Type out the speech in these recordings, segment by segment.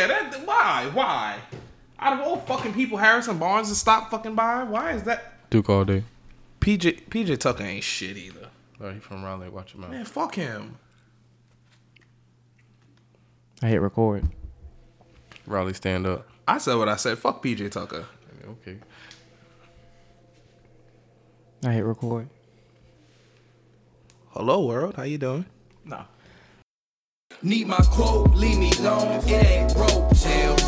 Yeah, that why? Why? Out of all fucking people, Harrison Barnes to stop fucking by. Why is that? Duke all day. PJ PJ Tucker ain't shit either. Oh, he from Raleigh. Watch him out. Man, fuck him. I hit record. Raleigh, stand up. I said what I said. Fuck PJ Tucker. Okay. I hit record. Hello world, how you doing? No. Need my quote, leave me alone, it ain't rope tails.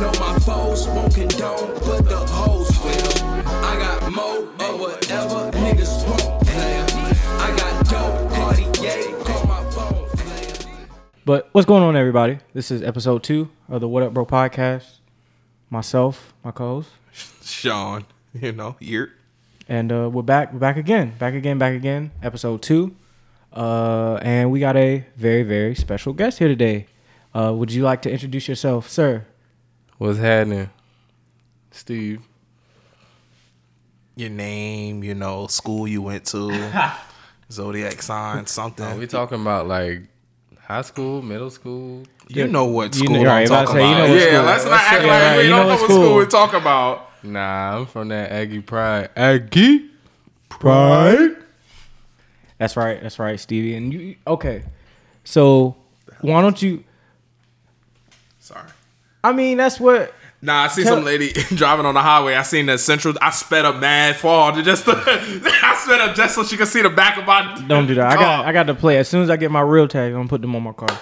Know my foes won't condone, but the hoes will. I got mo or whatever, niggas won't play. I got dope, Cartier, call my phone player. But what's going on, everybody? This is episode two of the What Up Bro podcast. Myself, my co-host, Sean, you know, you're and uh, we're back. We're back again. Back again. Back again. Episode two. Uh, and we got a very, very special guest here today. Uh, would you like to introduce yourself, sir? What's happening, Steve? your name, you know, school you went to, zodiac sign, something. Are we talking about like high school, middle school? you know what You school know- I'm right, talking say, you about. know yeah, school- let's not let's act say- like yeah, we don't know know what what school. school we're talking about. Nah, I'm from that Aggie Pride. Aggie Pride. That's right. That's right, Stevie. And you okay? So why don't you? Sorry. I mean, that's what. Nah, I seen Tell- some lady driving on the highway. I seen that central. I sped up mad far to just. I sped up just so she could see the back of my. Don't do that. I got. I got to play as soon as I get my real tag. I'm gonna put them on my car.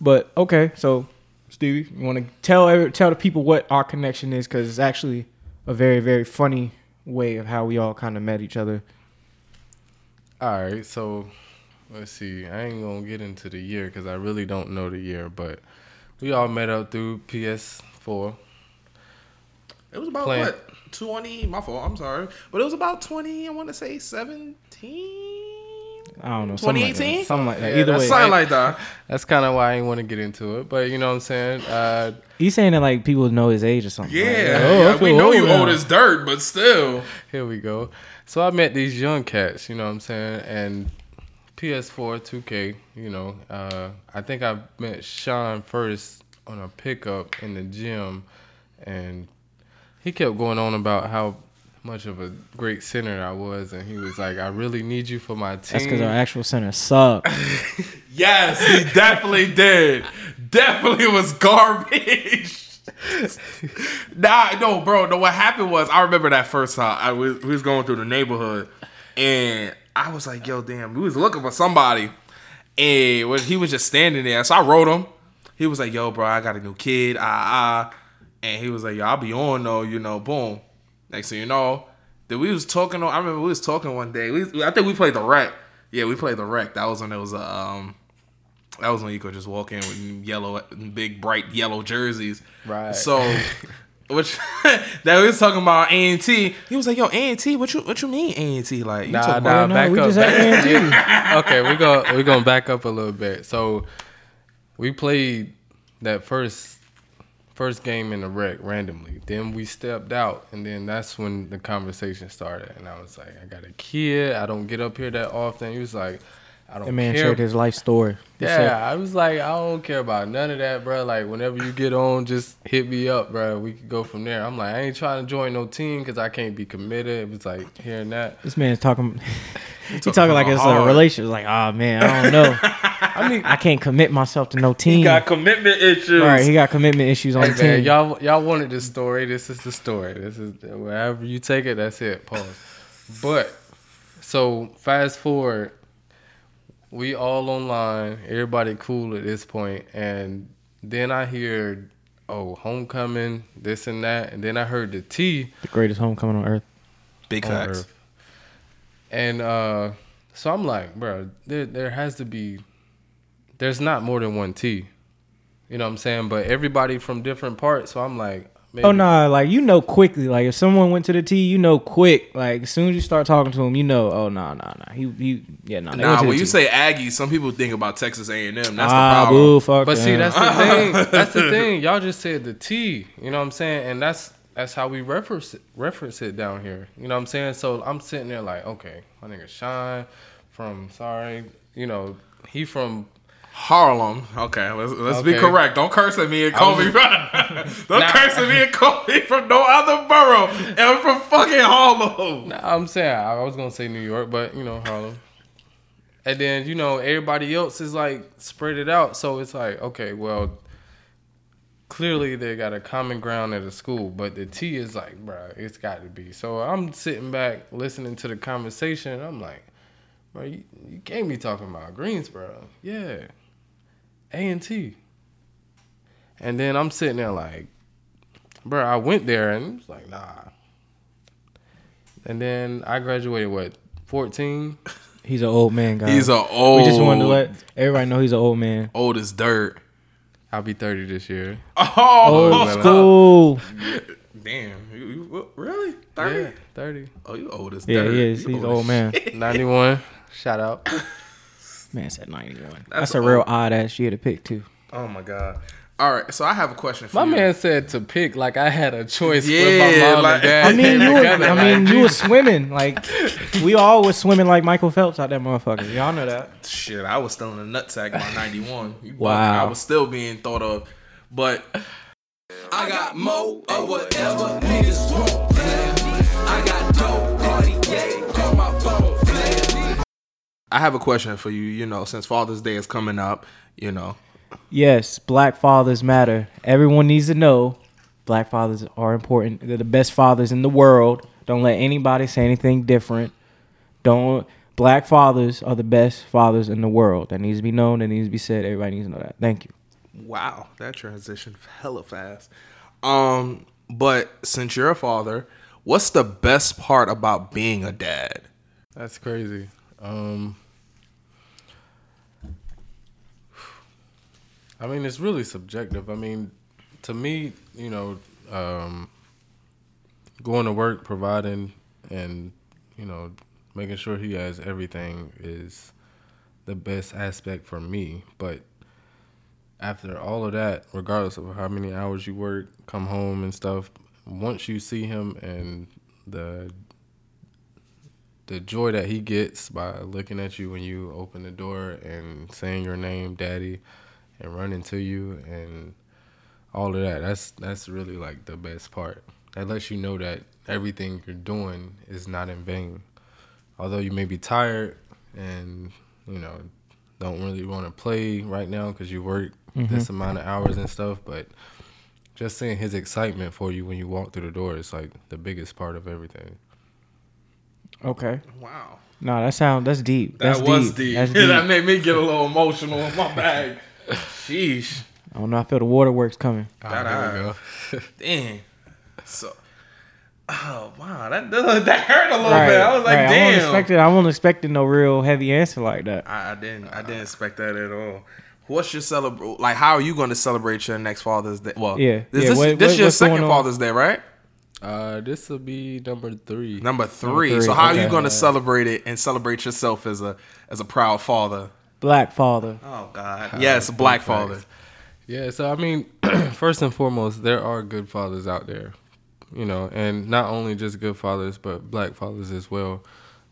But okay, so Stevie, you want to tell every, tell the people what our connection is because it's actually a very very funny way of how we all kind of met each other. All right, so let's see. I ain't gonna get into the year because I really don't know the year, but we all met up through PS4. It was about Playing- what twenty. My fault. I'm sorry, but it was about twenty. I want to say seventeen. I don't know. something like that. 2018? Something like that. Yeah, Either that's way, Something like that. That's kind of why I didn't want to get into it, but you know what I'm saying. Uh, he's saying that like people know his age or something. Yeah, Like, oh, yeah, we know you now. old as dirt, but still. Here we go. So I met these young cats, you know what I'm saying, and PS4, 2K, you know. Uh, I think I met Sean first on a pickup in the gym, and he kept going on about how much of a great center I was, and he was like, "I really need you for my team." That's because our actual center suck. Yes, he definitely did. Definitely was garbage. nah, no, bro. No, what happened was I remember that first time I was we was going through the neighborhood, and I was like, "Yo, damn!" We was looking for somebody, and he was just standing there, so I wrote him. He was like, "Yo, bro, I got a new kid." Ah, ah. And he was like, "Yo, I'll be on though." You know, boom. Next thing you know, that we was talking. I remember we was talking one day. We, I think we played the rec. Yeah, we played the rec. That was when it was a. Um, that was when you could just walk in with yellow, big bright yellow jerseys. Right. So, which that we was talking about A and T. He was like, "Yo, A what you what you mean A and T? Like you Nah, talking nah, about?" no, back we up. just had okay, we go. We're gonna back up a little bit. So we played that first first game in the rec randomly. Then we stepped out, and then that's when the conversation started. And I was like, I got a kid. I don't get up here that often. He was like, I don't That man care. shared his life story. He Yeah, said- I was like, I don't care about none of that, bro. Like, whenever you get on, just hit me up, bro. We could go from there. I'm like, I ain't trying to join no team because I can't be committed. It was like hearing that. This man's talking. He talking talking like it's hard. a relationship. Like, oh man, I don't know. I mean, I can't commit myself to no team. He got commitment issues. right, he got commitment issues on Hey, the man, team. y'all y'all wanted this story. This is the story. This is wherever you take it. That's it. Pause. But so fast forward, we all online. Everybody cool at this point, and then I hear, oh, homecoming, this and that, and then I heard the T. the greatest homecoming on earth. Big on facts. Earth. And uh, so I'm like, bro, there there has to be. There's not more than one T. You know what I'm saying? But everybody from different parts. So I'm like, maybe, Oh no, like you know quickly. Like if someone went to the T, you know quick. Like as soon as you start talking to him, you know. Oh no, no, no. He, he, yeah, no. they Nah, when you T. say Aggie, some people think about Texas A and M. That's ah, the problem. boo, fuck. But see, that's the thing. That's the thing. Y'all just said the T. You know what I'm saying? And that's that's how we reference it, reference it down here. You know what I'm saying? So I'm sitting there like, okay, my nigga Shine from sorry, you know, he from Harlem. Okay, let's let's be correct. Don't curse at me and call me. Don't curse at me and me from no other borough. And from fucking Harlem. Nah, I'm saying I was gonna say New York, but you know Harlem. And then you know everybody else is like spread it out, so it's like okay, well, clearly they got a common ground at a school, but the T is like, bro, it's got to be. So I'm sitting back listening to the conversation. I'm like, bro, you, you can't be talking about Greensboro, yeah, A and T. And then I'm sitting there like, bro, I went there and it's like, nah. And then I graduated what 14. He's an old man, guys. He's a old. we just wanted to let everybody know he's an old man. old as dirt. I'll be 30 this year. Oh, Old school. damn! You, you, really? Thirty? Yeah, 30. Oh, you old as Yeah, dirt. he is. He's an old man. 91. Shout out. Man said 91. That's, That's a real odd ass year to pick, too. Oh my god! All right, so I have a question for My you. man said to pick like I had a choice with Yeah, my mom like- and dad. I mean, you were, together, I like, mean, you were swimming. Like, we all was swimming like Michael Phelps out there, motherfucker. Y'all know that. Shit, I was still in the nutsack by '91. Wow. I was still being thought of, but I got mo or whatever niggas want. I got dope, I have a question for you. You know, since Father's Day is coming up, you know, Yes, black fathers matter. Everyone needs to know black fathers are important. They're the best fathers in the world. Don't let anybody say anything different. Don't. Black fathers are the best fathers in the world. That needs to be known. That needs to be said. Everybody needs to know that. Thank you. wow, that transition hella fast. Um, but since you're a father, what's the best part about being a dad? That's crazy. Um, I mean, it's really subjective. I mean, to me, you know, um, going to work, providing, and you know, making sure he has everything is the best aspect for me. But after all of that, regardless of how many hours you work, come home and stuff, once you see him and the the joy that he gets by looking at you when you open the door and saying your name, daddy, and running to you and all of that. That's that's really like the best part. That lets you know that everything you're doing is not in vain. Although you may be tired and you know don't really want to play right now because you work mm-hmm. this amount of hours and stuff, but just seeing his excitement for you when you walk through the door is like the biggest part of everything. Okay. Wow, No, that sound that's deep. that was deep. That's that made me get a little emotional in my bag. Sheesh, I don't know. I feel the waterworks coming. that Ah, there we go. damn. So, oh wow, that that hurt a little Right, bit. I was like, right. I wasn't damn. expecting. I wasn't expecting no real heavy answer like that. I, I didn't. I didn't expect that at all. What's your celebrate? Like, how are you going to celebrate your next Father's Day? Well, Yeah, This, yeah, this, what- this what- your second? Father's Day, right? Uh, this will be number three. Number three. three, So, how are you going to celebrate it and celebrate yourself as a as a proud father? Black father. Oh God, yes, black father. Yeah, so I mean, first and foremost, there are good fathers out there, you know, and not only just good fathers, but black fathers as well.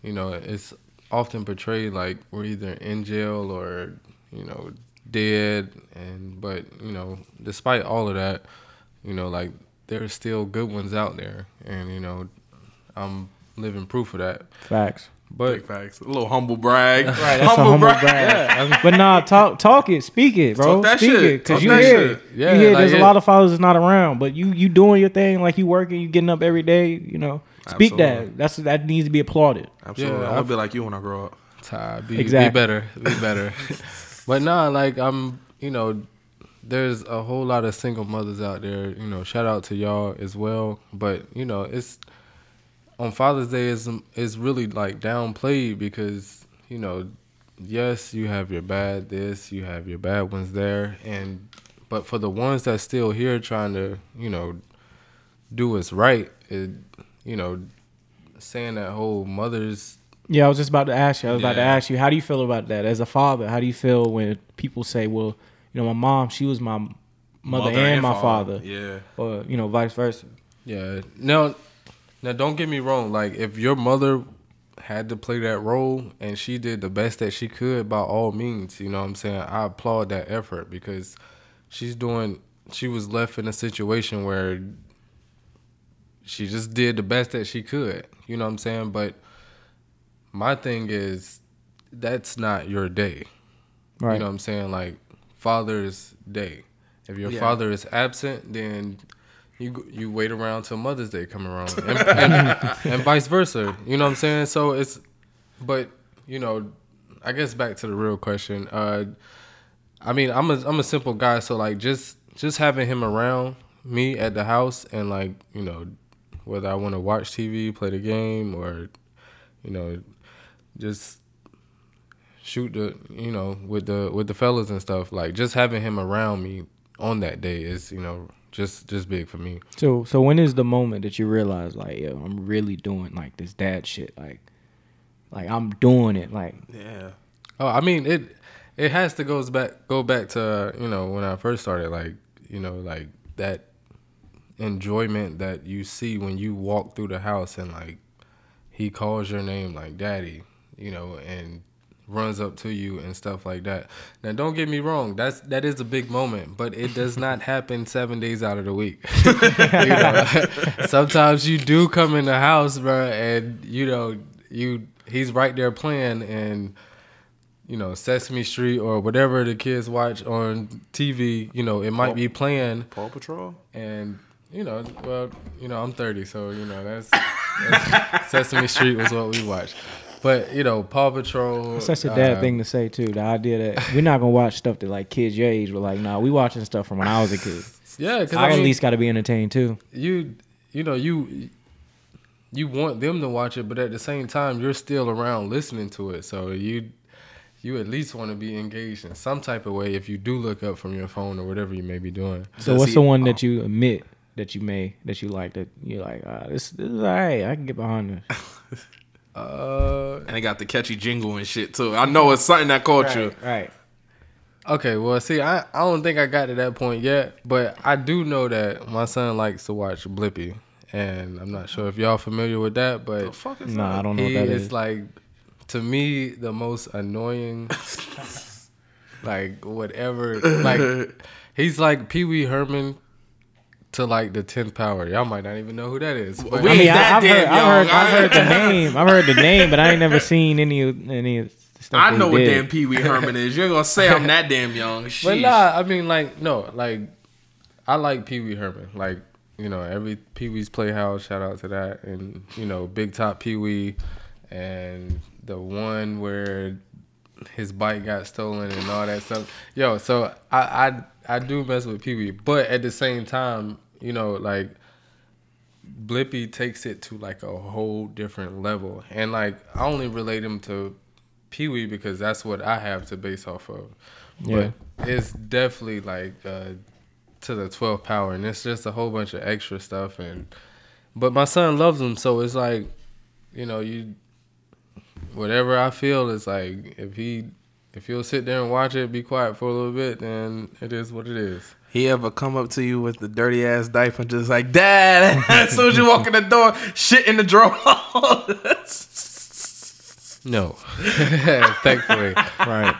You know, it's often portrayed like we're either in jail or, you know, dead, and but you know, despite all of that, you know, like there's still good ones out there, and you know, I'm living proof of that. Facts. But Big facts. A little humble brag. Right, that's a humble brag. yeah, But nah, talk talk it, speak it, bro. Talk that speak shit. it, cause Talk you hear, shit. it. Yeah, you hear. like there's a lot of fathers that's not around, but you you doing your thing, like you working, you getting up every day. You know, speak Absolutely. that. That's that needs to be applauded. Absolutely. Yeah, I want I've- be like you when I grow up. Ty, be, Exactly. be better, be better. but nah, like I'm, you know, there's a whole lot of single mothers out there. You know, shout out to y'all as well. But you know, it's on Father's Day is is really like downplayed because you know, yes, you have your bad this, you have your bad ones there, and but for the ones that's still here trying to, you know, do what's right, it, you know, saying that whole mother's Yeah, I was just about to ask you. I was about to ask you, how do you feel about that as a father? How do you feel when people say, "Well, you know, my mom, she was my mother, and, my father," Yeah. or you know, vice versa? Yeah. Now, now don't get me wrong. Like, if your mother had to play that role and she did the best that she could by all means. You know what I'm saying? I applaud that effort because she's doing she was left in a situation where she just did the best that she could. You know what I'm saying? But my thing is that's not your day. Right. You know what I'm saying? Like Father's Day. If your Yeah. father is absent, then you you wait around till Mother's Day come around, and, and, and vice versa. You know what I'm saying? So it's, but you know, I guess back to the real question. Uh, I mean, I'm a I'm a simple guy, so like just just having him around me at the house and like you know, whether I want to watch TV, play the game, or you know, just shoot the you know with the with the fellas and stuff. Like just having him around me on that day is you know just just big for me. So so when is the moment that you realize like yo I'm really doing like this dad shit like like I'm doing it like Yeah. Oh, I mean it. It has to goes back go back to you know when I first started, like you know like that enjoyment that you see when you walk through the house and like he calls your name like daddy, you know, and runs up to you and stuff like that. Now don't get me wrong, that's that is a big moment, but it does not happen seven days out of the week. you know, sometimes you do come in the house, bro, and you know you he's right there playing and you know Sesame Street or whatever the kids watch on TV. You know it might be playing Paw Patrol? and you know well you know I'm 30, so you know that's, that's Sesame Street was what we watched. But you know Paw Patrol. It's such a dad uh, thing to say too. The idea that we're not gonna watch stuff that like kids your age were like, nah, we watching stuff from when I was a kid. Yeah, because I, I, at least got to be entertained too. you you know you you want them to watch it, but at the same time you're still around listening to it, so you you at least want to be engaged in some type of way if you do look up from your phone or whatever you may be doing. So Does what's he- the one that you admit that you may that you like that you're like, uh, this, this is alright. I can get behind this. Uh, And they got the catchy jingle and shit too. I know it's something that caught you. right. okay, well, see, I, I don't think I got to that point yet, but I do know that my son likes to watch Blippi, and I'm not sure if y'all familiar with that, but The fuck is Nah, I don't know he what that is is. like to me the most annoying like whatever like he's like pee-wee herman to like the 10th power y'all might not even know who that is but We I mean, I, I've, heard, I've, heard. I've heard the name. I've heard the name, but I ain't never seen any of any stuff. I know what did. damn Pee Wee Herman is. You're gonna say I'm that damn young. but Sheesh. nah i mean like no like i like pee-wee herman like you know every pee-wee's playhouse shout out to that and you know big top pee-wee and the one where his bike got stolen and all that stuff. Yo, so I I, I do mess with Pee Wee, but at the same time, you know, like Blippi takes it to like a whole different level, and like I only relate him to Pee Wee because that's what I have to base off of. Yeah. But it's definitely like uh, to the 12th power, and it's just a whole bunch of extra stuff. And but my son loves him, so it's like, you know, you whatever I feel is like if he if you'll sit there and watch it, be quiet for a little bit, then it is what it is. He ever come up to you with the dirty ass diaper and just like, Dad, as soon as you walk in the door, shit in the drawer. No, thankfully, Right.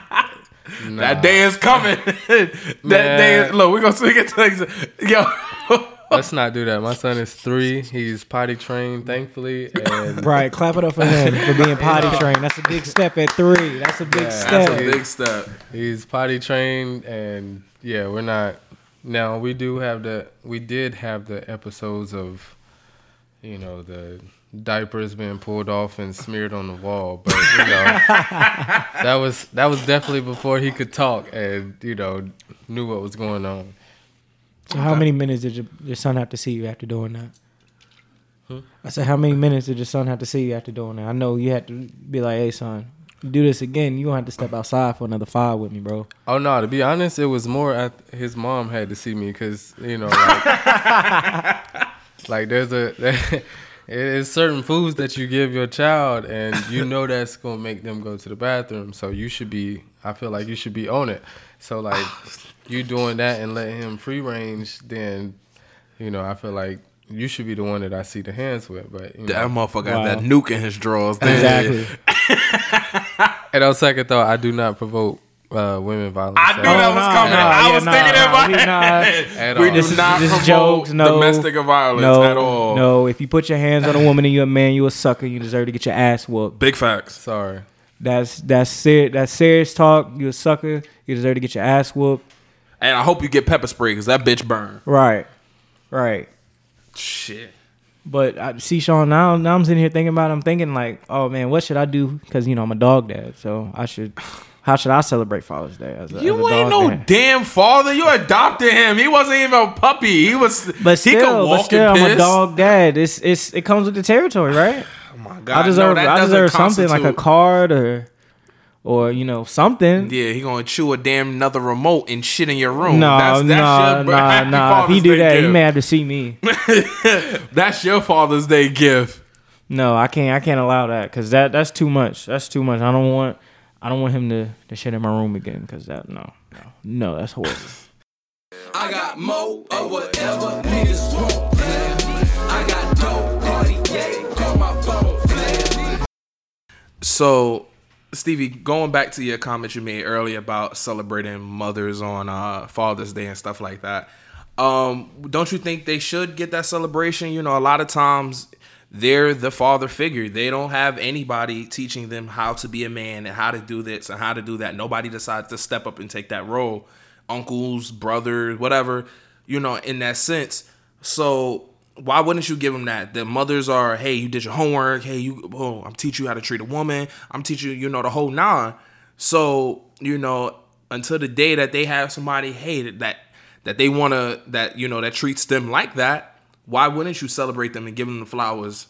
nah. That day is coming. that day is, look, we're gonna swing it to yo. Let's not do that. My son is three. He's potty trained, thankfully, and Right. Clap it up for him for being potty trained. That's a big step at three. That's a big Yeah, step. That's a big step. he's potty trained. And yeah, we're not. Now we do have the. We did have the episodes of, you know, the diapers being pulled off and smeared on the wall, but you know, that was that was definitely before he could talk and you know knew what was going on. So how many minutes did your, your son have to see you after doing that? I said, how many minutes did your son have to see you after doing that? I know you had to be like, hey, son, you do this again, you gonna have to step outside for another five with me, bro. Oh no! To be honest, it was more at his mom had to see me because you know, like, like there's a there's certain foods that you give your child, and you know that's gonna make them go to the bathroom. So you should be. I feel like you should be on it. So like you doing that and letting him free range, then you know I feel like you should be the one that I see the hands with. But you know. That motherfucker got Wow. that nuke in his drawers. Exactly. and on second thought, I do not provoke uh, women violence. I knew all. that was nah, coming. nah, I yeah, was nah, thinking nah, in my we not- head. At We all. do This is- not this promote jokes, no. domestic violence No, at all. no. If you put your hands on a woman and you're a man, you're a sucker. You deserve to get your ass whooped. Big facts. Sorry. That's that's serious. That's serious talk. You're a sucker. You deserve to get your ass whooped. And I hope you get pepper spray because that bitch burned. Right, right. Shit. But I see Sean now. Now I'm sitting here thinking about. It, I'm thinking like, oh man, what should I do? Because you know I'm a dog dad, so I should. How should I celebrate Father's Day? As a, as You a ain't no dad? damn father. You adopted him. He wasn't even a puppy. He was. But he could still, walk but still, I'm a dog dad. It's it's it comes with the territory, right? Oh my god. I deserve no, I deserve something like a card or or you know something. Yeah, he gonna chew a damn another remote and shit in your room. No, that's, that's no, your no, no. If he do Day that, he gift. may have to see me. That's your Father's Day gift. No, I can't. I can't allow that because that that's too much. That's too much. I don't want. I don't want him to, to shit in my room again because that no no no that's horrible. I got mo or whatever niggas want. I got dope, Cartier, call my phone. So, Stevie, going back to your comment you made earlier about celebrating mothers on uh, Father's Day and stuff like that, um, don't you think they should get that celebration? You know, a lot of times they're the father figure. They don't have anybody teaching them how to be a man and how to do this and how to do that. Nobody decides to step up and take that role. Uncles, brothers, whatever, you know, in that sense. So why wouldn't you give them that? The mothers are, hey, you did your homework. Hey, you, oh, I'm teaching you how to treat a woman. I'm teaching you, you know, the whole nine. So you know, until the day that they have somebody, hey, that that they want to, that you know, that treats them like that. Why wouldn't you celebrate them and give them the flowers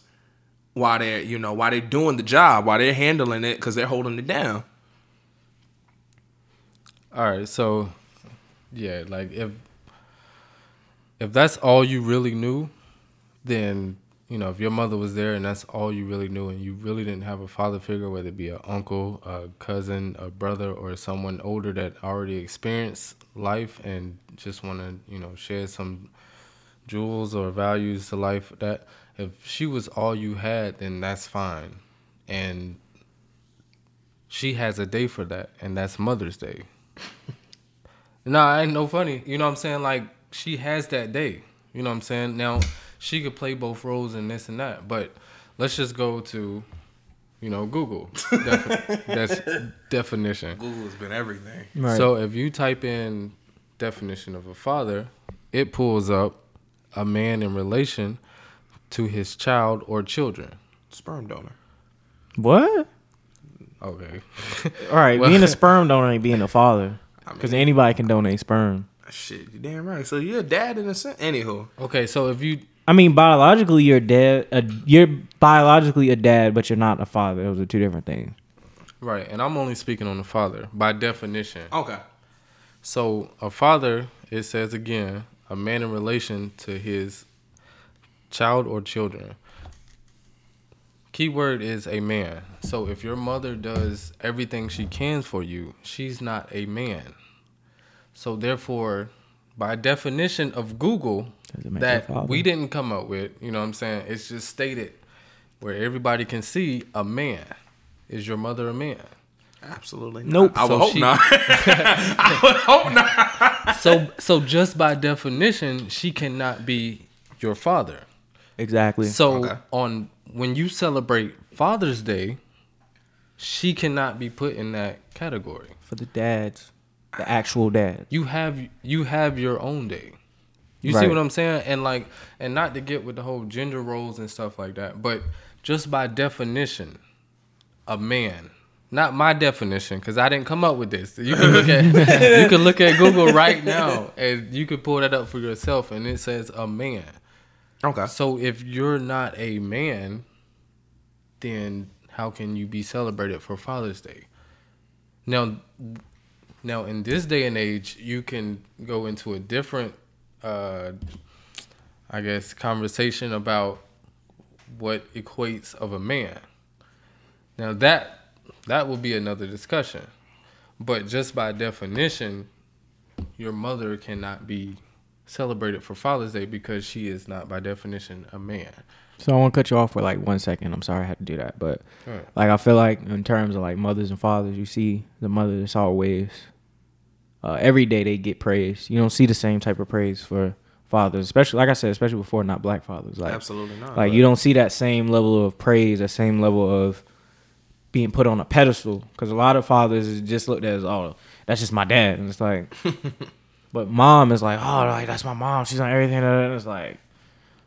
while they're, you know, while they're doing the job, while they're handling it, because they're holding it down. All right, so yeah, like if if that's all you really knew, then you know if your mother was there and that's all you really knew, and you really didn't have a father figure, whether it be an uncle, a cousin, a brother, or someone older that already experienced life and just want to you know share some jewels or values to life. That if she was all you had, then that's fine, and she has a day for that, and that's Mother's Day. Nah, ain't no funny. You know what I'm saying? Like she has that day. You know what I'm saying? Now she could play both roles and this and that, but let's just go to, you know, Google. Defi- that's definition. Google's been everything. Right. So if you type in definition of a father, it pulls up a man in relation to his child or children. Sperm donor. what? Okay. All right, Well- being a sperm donor ain't being a father I because mean, anybody can donate sperm. shit, you damn right. So you're a dad in a sense. Anywho, Okay, so if you I mean, biologically, you're dad. A, you're biologically a dad, but you're not a father. Those are two different things. right, and I'm only speaking on the father by definition. okay. So a father, it says again, a man in relation to his child or children. Keyword is a man. So if your mother does everything she can for you, she's not a man. So therefore, by definition of Google, Doesn't make that we didn't come up with, you know what I'm saying? It's just stated where everybody can see a man. Is your mother a man? Absolutely. Not. Nope. I would So hope she- not. I would hope not. So so just by definition, she cannot be your father. Exactly. So Okay. on when you celebrate Father's Day, she cannot be put in that category. for the dads, the actual dad. You have you have your own day. You see what I'm saying? And like and not to get with the whole gender roles and stuff like that, but just by definition, a man. Not my definition, because I didn't come up with this. You can look at you can look at Google right now and you can pull that up for yourself and it says a man. Okay. So if you're not a man, then how can you be celebrated for Father's Day? Now, now in this day and age, you can go into a different, uh, I guess, conversation about what equates of a man. Now that that will be another discussion, but just by definition, your mother cannot be celebrated for Father's Day because she is not by definition a man. So I want to cut you off for like one second. I'm sorry I had to do that, but Right. like I feel like in terms of like mothers and fathers, you see the mother that's always uh, every day they get praise. You don't see the same type of praise for fathers, especially like I said, especially before not black fathers. Like Absolutely not. like you don't see that same level of praise, that same level of being put on a pedestal. Because a lot of fathers is just looked at as oh, that's just my dad, and it's like, but mom is like oh, like that's my mom. She's on everything. And it's like,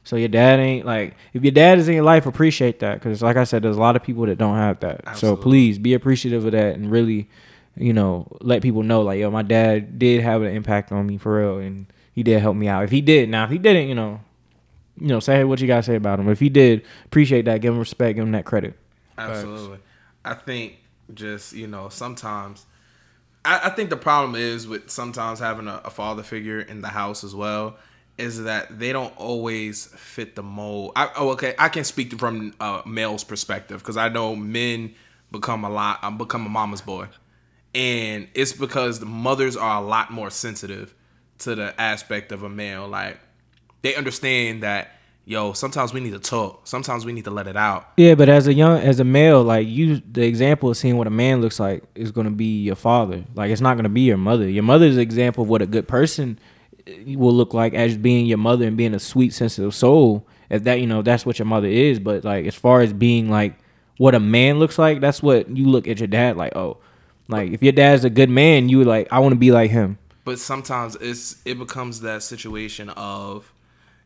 so your dad ain't like if your dad is in your life, appreciate that. Because like I said, there's a lot of people that don't have that. So please be appreciative of that and really, you know, let people know like yo, my dad did have an impact on me for real, and he did help me out. If he did, now if he didn't, you know, you know, say what you gotta say about him. If he did, appreciate that. Give him respect. Give him that credit. Absolutely. I think just, you know, sometimes I, I think the problem is with sometimes having a, a father figure in the house as well is that they don't always fit the mold. I, oh, okay, I can speak from a male's perspective because I know men become a lot. I'm become a mama's boy, and it's because the mothers are a lot more sensitive to the aspect of a male. Like they understand that, yo, sometimes we need to talk. Sometimes we need to let it out. Yeah, but as a young, as a male, like you, the example of seeing what a man looks like is gonna be your father. Like it's not gonna be your mother. Your mother's example of what a good person will look like as being your mother and being a sweet, sensitive soul. If that, you know, that's what your mother is. But like as far as being like what a man looks like, that's what you look at your dad like. Oh, like if your dad's a good man, you like I want to be like him. but sometimes it's it becomes that situation of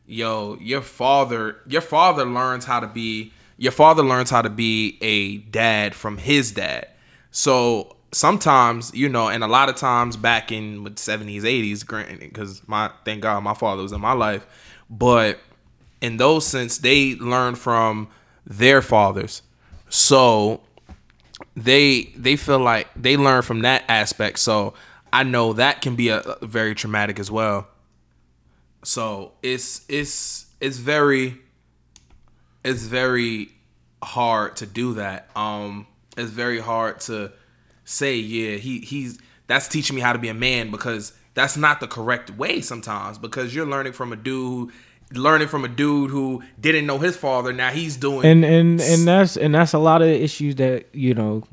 yo your father your father learns how to be your father learns how to be a dad from his dad so sometimes you know and a lot of times back in the 70s 80s granted because my thank god my father was in my life but in those sense they learn from their fathers so they they feel like they learn from that aspect. So I know that can be a, a very traumatic as well. So it's it's it's very it's very hard to do that. Um it's very hard to say, yeah, he he's that's teaching me how to be a man because that's not the correct way sometimes because you're learning from a dude who learning from a dude who didn't know his father. Now he's doing and and and that's and that's a lot of issues that you know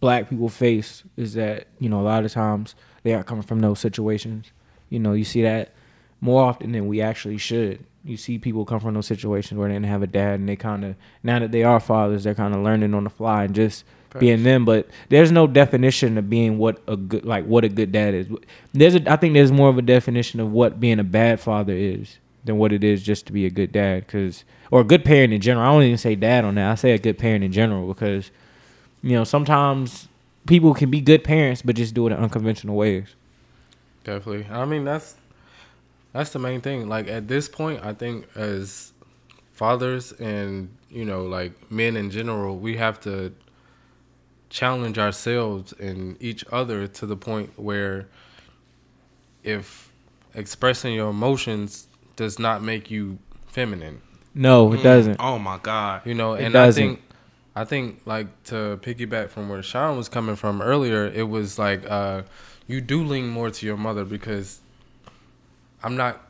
black people face is that you know a lot of times they are coming from those situations. You know you see that more often than we actually should. You see people come from those situations where they didn't have a dad and they kind of now that they are fathers they're kind of learning on the fly and just being them. But there's no definition of being what a good like what a good dad is. There's a i think there's more of a definition of what being a bad father is than what it is just to be a good dad because or a good parent in general i don't even say dad on that i say a good parent in general because you know sometimes people can be good parents but just do it in unconventional ways Definitely. I mean, that's that's the main thing. Like at this point, I think as fathers and you know, like men in general, we have to challenge ourselves and each other to the point where if expressing your emotions does not make you feminine, no it doesn't. Oh my god. You know, It and doesn't. I think I think like to piggyback from where Sean was coming from earlier, it was like uh you do lean more to your mother because I'm not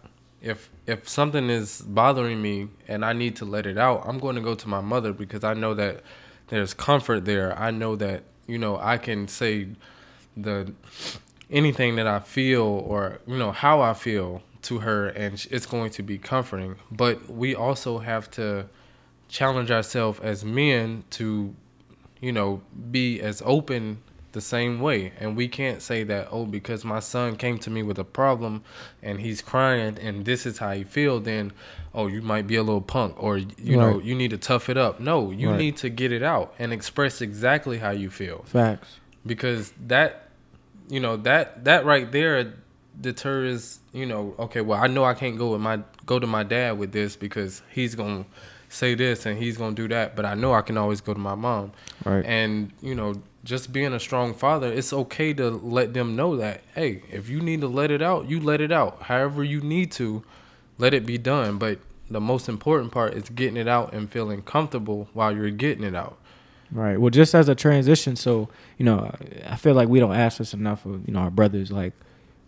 if if something is bothering me and I need to let it out, I'm going to go to my mother because I know that there's comfort there. I know that, you know, I can say the anything that I feel or you know how I feel to her and it's going to be comforting. But we also have to challenge ourselves as men to you know be as open the same way. And we can't say that oh because my son came to me with a problem and he's crying and this is how he feel then oh you might be a little punk or you know you need to tough it up. No you Right. need to get it out and express exactly how you feel. Facts. Because that you know that that right there deters you know okay well i know i can't go with my go to my dad with this because he's gonna say this and he's gonna do that but i know i can always go to my mom Right. and you know just being a strong father it's okay to let them know that hey if you need to let it out you let it out however you need to let it be done but the most important part is getting it out and feeling comfortable while you're getting it out Right. Well, just as a transition, so you know, I feel like we don't ask this enough of you know our brothers. Like,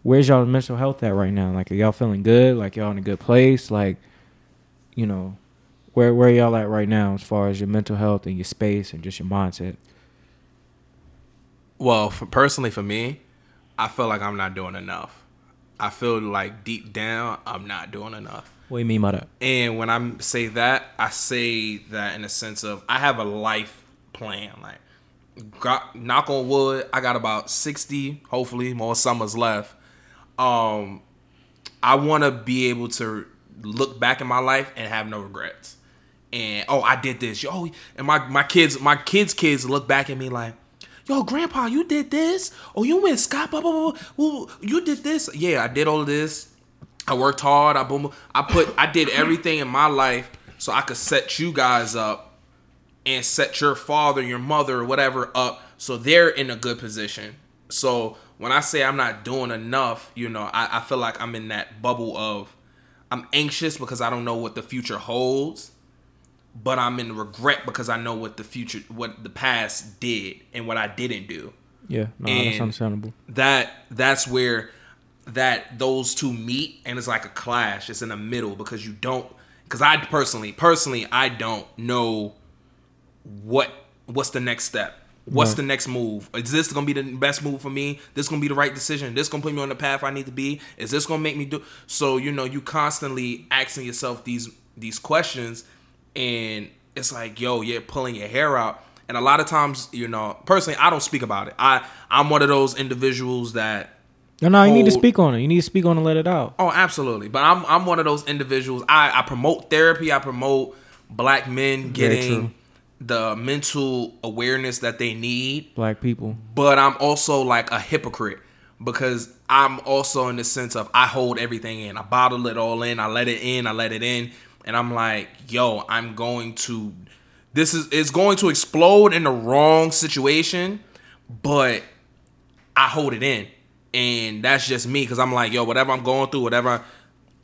where's y'all mental health at right now? Like, are y'all feeling good? Like, y'all in a good place? Like, you know, where where y'all at right now as far as your mental health and your space and just your mindset? Well, for, personally for me, I feel like I'm not doing enough. I feel like deep down I'm not doing enough. What do you mean by that? And when I say that, I say that in a sense of I have a life plan. Like, got, knock on wood, I got about sixty, hopefully more summers left. Um, I want to be able to look back in my life and have no regrets. And oh, I did this. Yo, and my my kids, my kids' kids look back at me like, yo, grandpa, you did this. Oh, you went Scott, blah, blah, blah, you did this. Yeah, I did all of this. I worked hard. I boom. I put. I did everything in my life so I could set you guys up and set your father, your mother, whatever up so they're in a good position. So when I say I'm not doing enough, you know, I, I feel like I'm in that bubble of I'm anxious because I don't know what the future holds, but I'm in regret because I know what the future, what the past did and what I didn't do. Yeah, no, that's understandable. That that's where that those two meet and it's like a clash. It's in the middle because you don't because I personally personally I don't know what what's the next step. What's Right. the next move? Is this gonna be the best move for me? This gonna be the right decision? This gonna put me on the path I need to be? Is this gonna make me do? So you know, you constantly asking yourself these these questions, and it's like, yo, you're pulling your hair out. And a lot of times, you know, personally, I don't speak about it. I I'm one of those individuals that No, no, you need to speak on it. You need to speak on it and let it out. Oh, absolutely. But I'm I'm one of those individuals. I, I promote therapy. I promote black men getting. The mental awareness that they need. Black people. But I'm also like a hypocrite because I'm also in the sense of I hold everything in. I bottle it all in. I let it in. I let it in. And I'm like, yo, I'm going to this is it's going to explode in the wrong situation, but I hold it in. And that's just me because I'm like, yo, whatever I'm going through, whatever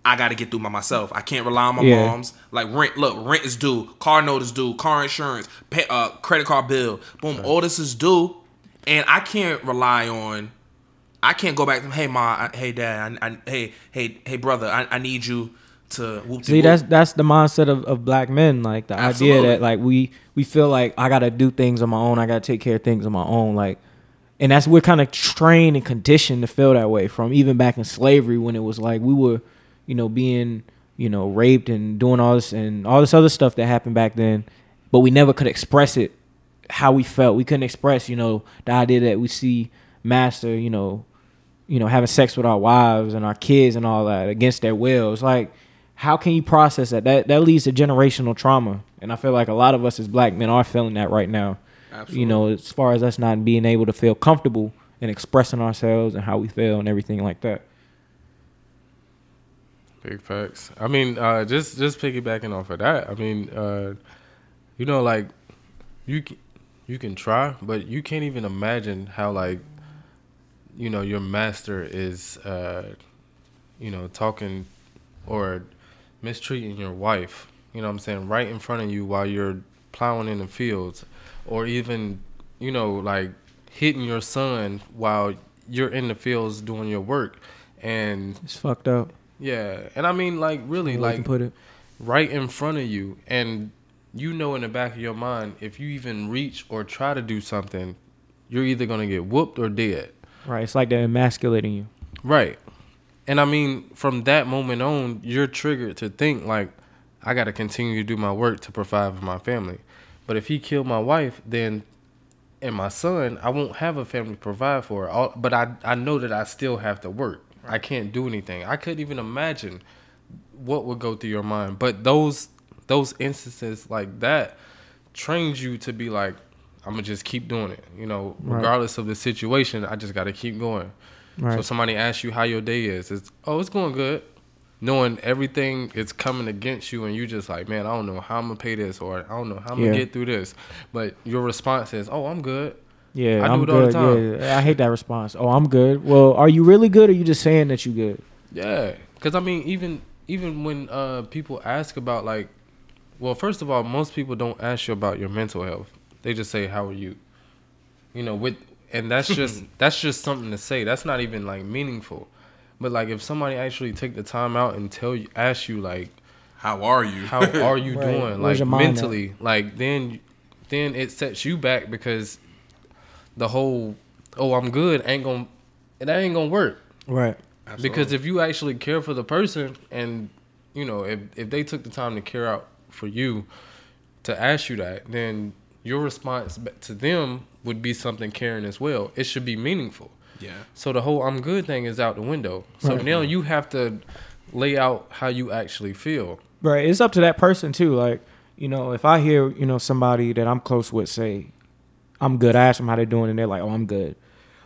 I got to get through by myself. I can't rely on my Yeah. moms. Like rent, look, rent is due, car note is due, car insurance, pay, uh, credit card bill, boom, all this is due, and I can't rely on. I can't go back to hey ma, I, hey dad, I, I, hey hey hey brother, I, I need you to whoop See, that's that's the mindset of, of black men. Like the idea that like we we feel like I gotta do things on my own. I gotta take care of things on my own. Like, and that's we're kind of trained and conditioned to feel that way from even back in slavery when it was like we were, you know, being you know raped and doing all this and all this other stuff that happened back then, but we never could express it how we felt. We couldn't express, you know, the idea that we see master, you know, you know, having sex with our wives and our kids and all that against their will. It's like, how can you process that? That that leads to generational trauma. And I feel like a lot of us as black men are feeling that right now. Absolutely. You know, as far as us not being able to feel comfortable in expressing ourselves and how we feel and everything like that. Big facts. I mean, uh, just just piggybacking off of that. I mean, uh, you know, like you you can try, but you can't even imagine how like you know your master is, uh, you know, talking or mistreating your wife. You know what I'm saying? Right in front of you while you're plowing in the fields, or even you know like hitting your son while you're in the fields doing your work, and It's fucked up. Yeah, and I mean, like, really, like, put it. right in front of you, and you know in the back of your mind, if you even reach or try to do something, you're either gonna get whooped or dead. Right. It's like they're emasculating you. Right. And I mean, from that moment on, you're triggered to think like, I got to continue to do my work to provide for my family. But if he killed my wife, then and my son, I won't have a family to provide for. All, but I I know that I still have to work. I can't do anything. I couldn't even imagine what would go through your mind. But those those instances like that trains you to be like, I'm gonna just keep doing it. You know, Right. regardless of the situation, I just got to keep going. So somebody asks you how your day is. It's oh, it's going good. Knowing everything is coming against you, and you just like, man, I don't know how I'm gonna pay this, or I don't know how I'm Yeah. gonna get through this. But your response is, oh, I'm good. Yeah, I do am it all the good. time. Yeah, I hate that response. Oh, I'm good. Well, are you really good, or you just saying that you good? Yeah, because I mean, even even when uh, people ask about like, well, first of all, most people don't ask you about your mental health. They just say, "How are you?" You know, with and that's just that's just something to say. That's not even like meaningful. But like if somebody actually take the time out and tell you, ask you like, How are you? how are you Right. doing, Where's like your mind at? mentally, like then, then it sets you back because the whole, oh I'm good ain't gonna, that ain't gonna work. Right. Because if you actually care for the person and you know, if if they took the time to care out for you to ask you that, then your response to them would be something caring as well. It should be meaningful. yeah. So the whole I'm good thing is out the window. So Right. now you have to lay out how you actually feel. Right. It's up to that person too. Like, you know, if I hear, you know, somebody that I'm close with say, I'm good, I ask them how they're doing and they're like, Oh, I'm good.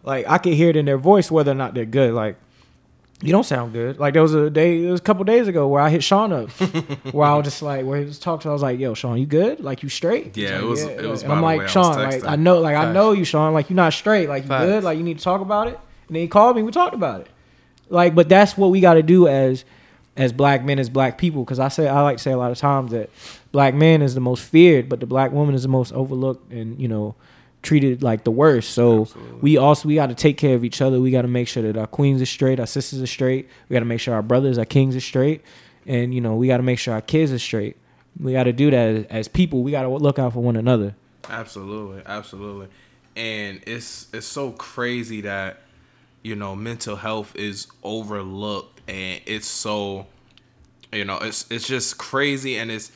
Like I can hear it in their voice whether or not they're good. Like, you don't sound good. Like there was a day, it was a couple days ago where I hit Sean up, where I was just like, where he was talking, I was like, "Yo, Sean, you good? Like you straight?" Yeah, like, it was- it was And I'm like, way I Sean, like. I know, like I know you, Sean. Like you're not straight. Like you Facts. good? Like you need to talk about it. And then he called me. We talked about it. Like, but that's what we got to do as as black men, as black people. Because I say I like to say a lot of times that black man is the most feared, but the black woman is the most overlooked and you know treated like the worst. So we also we got to take care of each other. We got to make sure that our queens are straight, our sisters are straight. We got to make sure our brothers, our kings are straight, and you know we got to make sure our kids are straight. We got to do that as, as people. We got to look out for one another. Absolutely, absolutely. And it's it's so crazy that you know mental health is overlooked and it's so you know it's it's just crazy and it's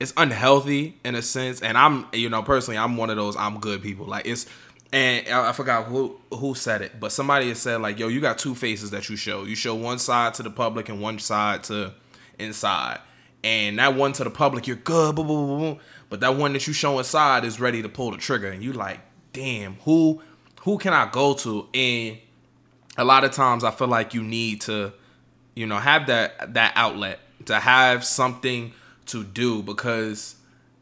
it's unhealthy in a sense and I'm you know personally I'm one of those I'm good people. Like it's and I forgot who who said it but somebody has said like yo you got two faces that you show. You show one side to the public and one side to inside. And that one to the public you're good boom, boom, boom, boom. but that one that you show inside is ready to pull the trigger and you like damn who who can I go to? And a lot of times I feel like you need to, you know, have that that outlet to have something to do because,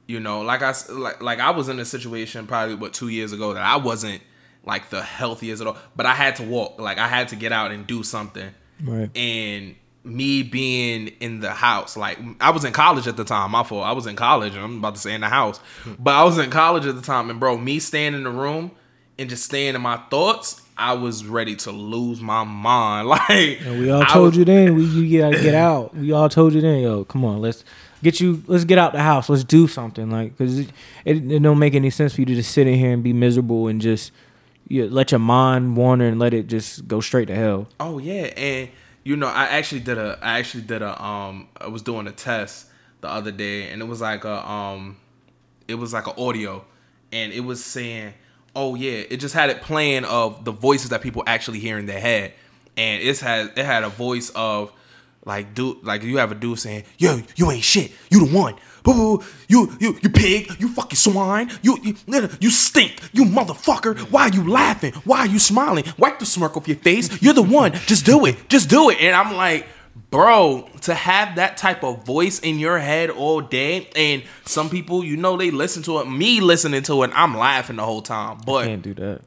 you know, like I like like I was in a situation probably what two years ago that I wasn't like the healthiest at all, but I had to walk, like I had to get out and do something, Right. and me being in the house, like I was in college at the time. My fault. I was in college, and I'm about to say in the house, hmm. but I was in college at the time, and bro, me staying in the room and just staying in my thoughts, I was ready to lose my mind. Like And we all told was- you then, we you gotta get out. We all told you then, yo, come on, let's get you, let's get out the house, let's do something, like, cause it, it, it don't make any sense for you to just sit in here and be miserable and just you let your mind wander and let it just go straight to hell. Oh yeah, and you know, I actually did a, I actually did a, um, I was doing a test the other day, and it was like a, um, it was like an audio, and it was saying, oh yeah, it just had it playing of the voices that people actually hear in their head, and it's had it had a voice of like dude, like you have a dude saying, yo, you ain't shit, you the one. Boo, you, you, you pig, you fucking swine, you, you, you stink, you motherfucker. Why are you laughing? Why are you smiling? Wipe the smirk off your face. You're the one. Just do it. Just do it. And I'm like, bro, to have that type of voice in your head all day, and some people, you know, they listen to it. Me listening to it, I'm laughing the whole time. But I Can't do that.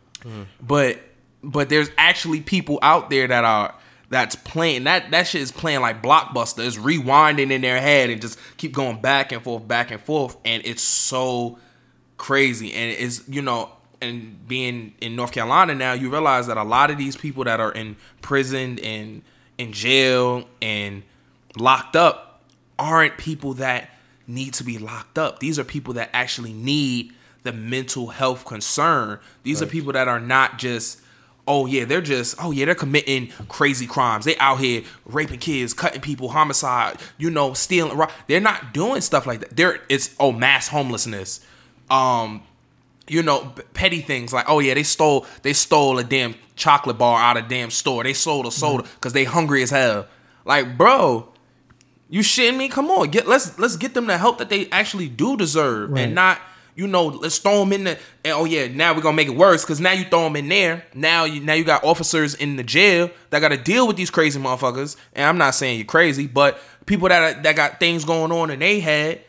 but but there's actually people out there that are that's playing that that shit is playing like blockbuster it's rewinding in their head and just keep going back and forth back and forth and it's so crazy and it's you know and being in north carolina now you realize that a lot of these people that are in prison and in jail and locked up aren't people that need to be locked up. These are people that actually need the mental health concern. These are people that are not just, oh yeah, they're just, oh yeah, they're committing crazy crimes. They out here raping kids, cutting people, homicide, you know, stealing. ro- They're not doing stuff like that. They're it's oh mass homelessness. Um, you know, petty things like, oh yeah, they stole they stole a damn chocolate bar out of damn store. They sold a soda because they hungry as hell. Like, bro, you shitting me? Come on, get let's let's get them the help that they actually do deserve, Right. and not you know let's throw them in the. Eh, oh yeah, now we're gonna make it worse because now you throw them in there. Now you now you got officers in the jail that got to deal with these crazy motherfuckers. And I'm not saying you're crazy, but people that that got things going on in they head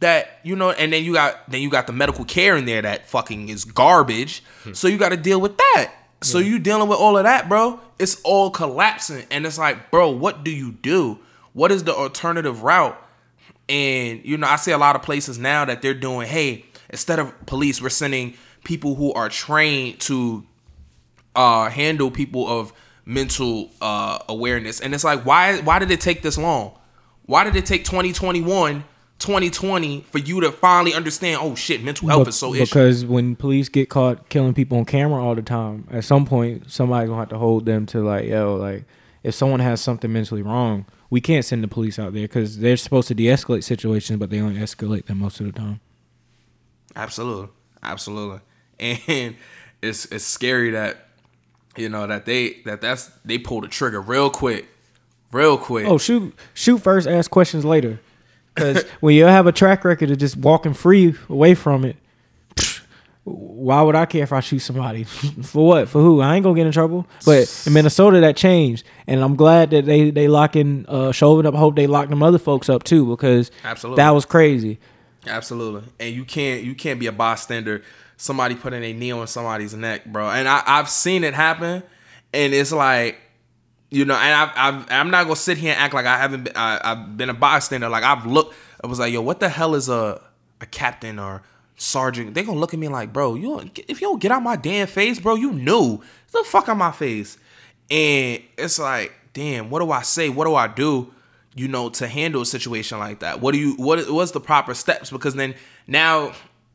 that you know, and then you got then you got the medical care in there that fucking is garbage. Hmm. So you got to deal with that. So you dealing with all of that, bro. It's all collapsing, and it's like, bro, what do you do? What is the alternative route? And you know, I see a lot of places now that they're doing, hey, instead of police, we're sending people who are trained to uh handle people of mental uh, awareness. And it's like, why why did it take this long? Why did it take 2021, 2020 for you to finally understand? Oh shit, mental health Be- is so issue. because when police get caught killing people on camera all the time, at some point somebody's gonna have to hold them to like, yo, like if someone has something mentally wrong, we can't send the police out there because they're supposed to de-escalate situations, but they only escalate them most of the time. Absolutely, absolutely, and it's it's scary that you know that they that that's they pulled the trigger real quick, real quick. Oh, shoot, shoot first, ask questions later. Because when you have a track record of just walking free away from it, why would I care if I shoot somebody? For what? For who? I ain't gonna get in trouble. But in Minnesota, that changed, and I'm glad that they they locking uh, Chauvin up. I hope they lock them other folks up too because Absolutely. that was crazy. Absolutely, and you can't you can't be a bystander. Somebody putting a knee on somebody's neck, bro. And I, I've seen it happen, and it's like, you know, and I've, I've I'm not gonna sit here and act like I haven't been, I, I've been a bystander. Like I've looked, I was like, yo, what the hell is a a captain or sergeant? They gonna look at me like, bro, you if you don't get out my damn face, bro, you knew the fuck out my face. And it's like, damn, what do I say? What do I do? You know, to handle a situation like that. What do you what what's the proper steps? Because then now,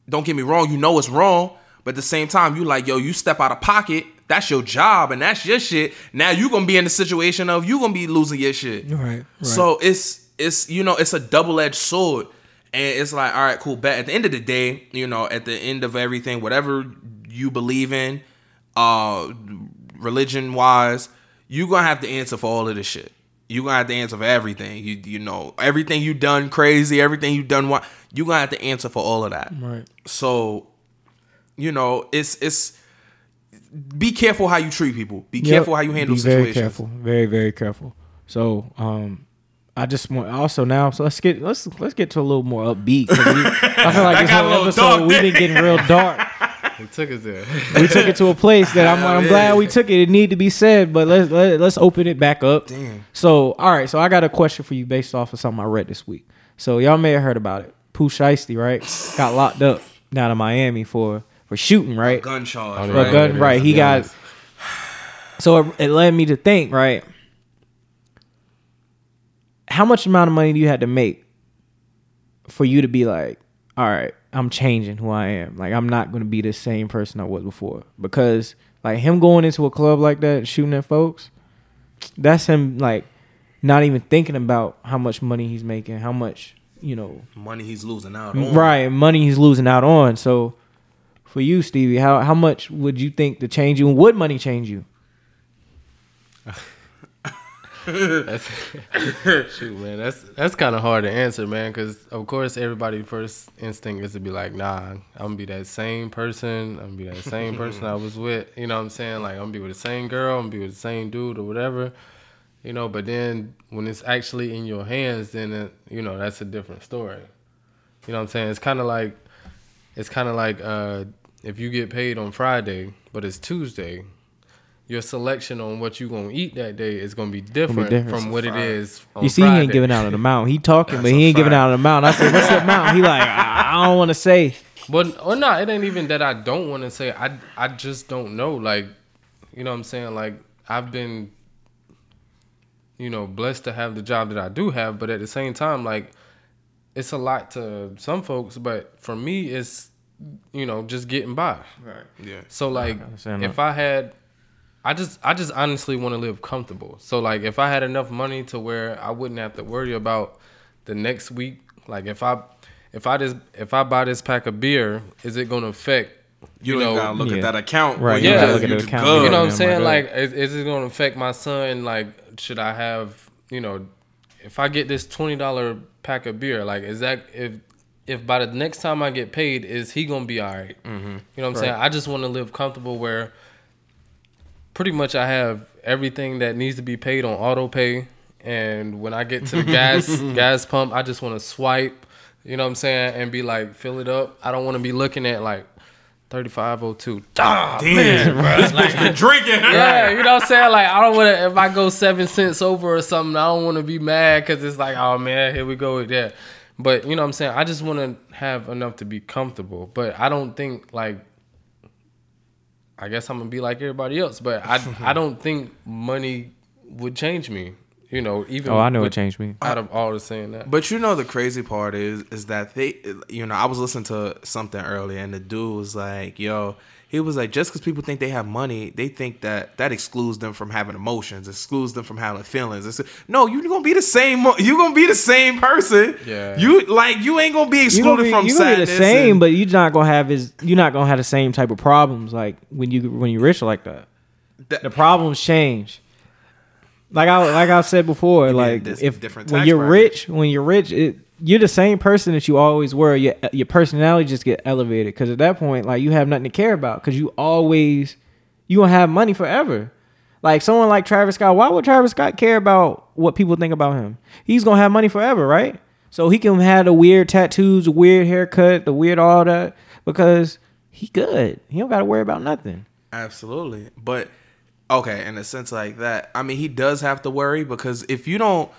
don't get me wrong, you know it's wrong, but at the same time, you like, yo, you step out of pocket, that's your job and that's your shit. Now you're gonna be in the situation of you gonna be losing your shit. Right, right. So it's it's you know it's a double edged sword, and it's like all right, cool. But at the end of the day, you know, at the end of everything, whatever you believe in, uh, religion wise, you're gonna have to answer for all of this shit. You gonna have to answer for everything. You you know everything you done crazy, everything you done. What you gonna have to answer for all of that. Right. So, you know, it's it's be careful how you treat people. Be Yep. careful how you handle Be situations. Very careful. Very very careful. So um, I just want also now. So let's get let's let's get to a little more upbeat. we- I feel like this whole episode we've been getting real dark. He took us there. we took it to a place that I'm, I'm yeah. glad we took it. It need to be said, but let's let, let's open it back up. Damn. So all right, so I got a question for you based off of something I read this week. So y'all may have heard about it. Pooh Shiesty, right, got locked up down in Miami for for shooting, right? Gun charge. Oh, Right, a gun, it is, right? He got. honest. So it, it led me to think, right? How much amount of money do you had to make for you to be like, all right, I'm changing who I am. Like I'm not gonna be the same person I was before. Because like him going into a club like that shooting at folks, that's him like not even thinking about how much money he's making, how much, you know, money he's losing out on. right, money he's losing out on. So for you, Stevie, how how much would you think to change you and would money change you? That's, shoot, man, that's that's kind of hard to answer, man. Because of course, everybody first instinct is to be like, nah, I'm gonna be that same person. I'm gonna be that same person I was with. You know what I'm saying? Like I'm gonna be with the same girl. I'm gonna be with the same dude or whatever. You know, but then when it's actually in your hands, then it, you know that's a different story. You know what I'm saying? It's kind of like it's kind of like uh, if you get paid on Friday, but it's Tuesday. Your selection on what you're gonna eat that day is gonna be different, different. from what it is. On You see, he ain't giving out an amount. He talking, That's but he ain't giving out an amount. I said, "What's the amount?" He like, I, I don't want to say. But or not, it ain't even that I don't want to say. I I just don't know. Like, you know what I'm saying? Like I've been, you know, blessed to have the job that I do have, but at the same time, like it's a lot to some folks, but for me, it's you know just getting by. Right. Yeah. So like, understand if. I had, I just I just honestly want to live comfortable. So like, if I had enough money to where I wouldn't have to worry about the next week, like if I if I just if I buy this pack of beer, is it gonna affect You, you know gotta look Yeah. at that account. Right, You you just- look at you the account. good. you know what I'm saying? Like, is, is it going to affect my son? Like, should I have, you know, if I get this twenty dollar pack of beer, like, is that if if by the next time I get paid, is he gonna be all right? Mm-hmm. You know what I'm saying? I just want to live comfortable where pretty much I have everything that needs to be paid on auto pay, and when I get to the gas gas pump, I just want to swipe. You know what I'm saying? And be like, fill it up. I don't want to be looking at like. 3502. Ah, Damn, bro. This bitch been drinking. yeah, you know what I'm saying? Like, I don't want to, if I go seven cents over or something, I don't want to be mad because it's like, oh man, here we go with that. But, you know what I'm saying? I just want to have enough to be comfortable. But I don't think, like, I guess I'm gonna be like everybody else. But I I don't think money would change me. You know, even Oh, I know with- it changed me. Out of all the saying that, But you know the crazy part is is that they you know I was listening to something earlier and the dude was like yo he was like just because people think they have money they think that that excludes them from having emotions excludes them from having feelings it's, no you're gonna be the same You're gonna be the same person Yeah. you like you ain't gonna be You excluded gonna be, from you gonna be the sadness same, and- but you're not gonna have his. You're not gonna have the same type of problems like when you when you're rich like that. That- the problems change. Like I like I said before, like if different when you're bracket. rich, when you're rich, it, you're the same person that you always were. Your your personality just get elevated because at that point, like you have nothing to care about because you always you gonna have money forever. Like someone like Travis Scott, why would Travis Scott care about what people think about him? He's gonna have money forever, right? So he can have the weird tattoos, the weird haircut, the weird all that because he good. He don't gotta worry about nothing. Absolutely. But okay, in a sense like that, I mean, he does have to worry because if you don't,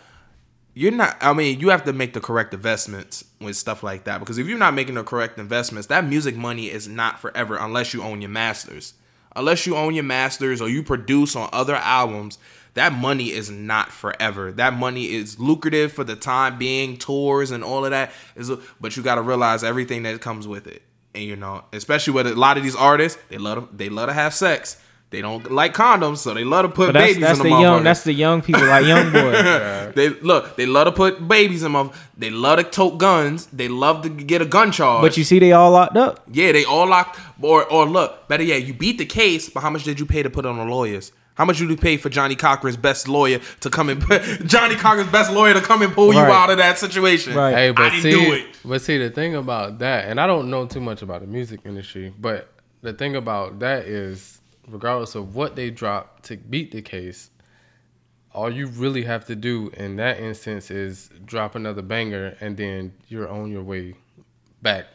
you're not. I mean, you have to make the correct investments with stuff like that. Because if you're not making the correct investments, that music money is not forever unless you own your masters. Unless you own your masters or you produce on other albums, that money is not forever. That money is lucrative for the time being, tours and all of that. Is, but you got to realize everything that comes with it. And you know, especially with a lot of these artists, they love to, they love to have sex. They don't like condoms, so they love to put that's babies that's in the the, young that's the young people like young boy. They look, they love to put babies in them. They love to tote guns. They love to get a gun charge. but you see, they all locked up. yeah, they all locked. Or or look, better yet, you beat the case, but how much did you pay to put on the lawyers? How much did you pay for Johnnie Cochran's best lawyer to come and Johnnie Cochran's best lawyer to come and pull you out of that situation? Right. Hey, but I didn't see, do it. but see, the thing about that, and I don't know too much about the music industry, but the thing about that is, regardless of what they drop to beat the case, all you really have to do in that instance is drop another banger, and then you're on your way back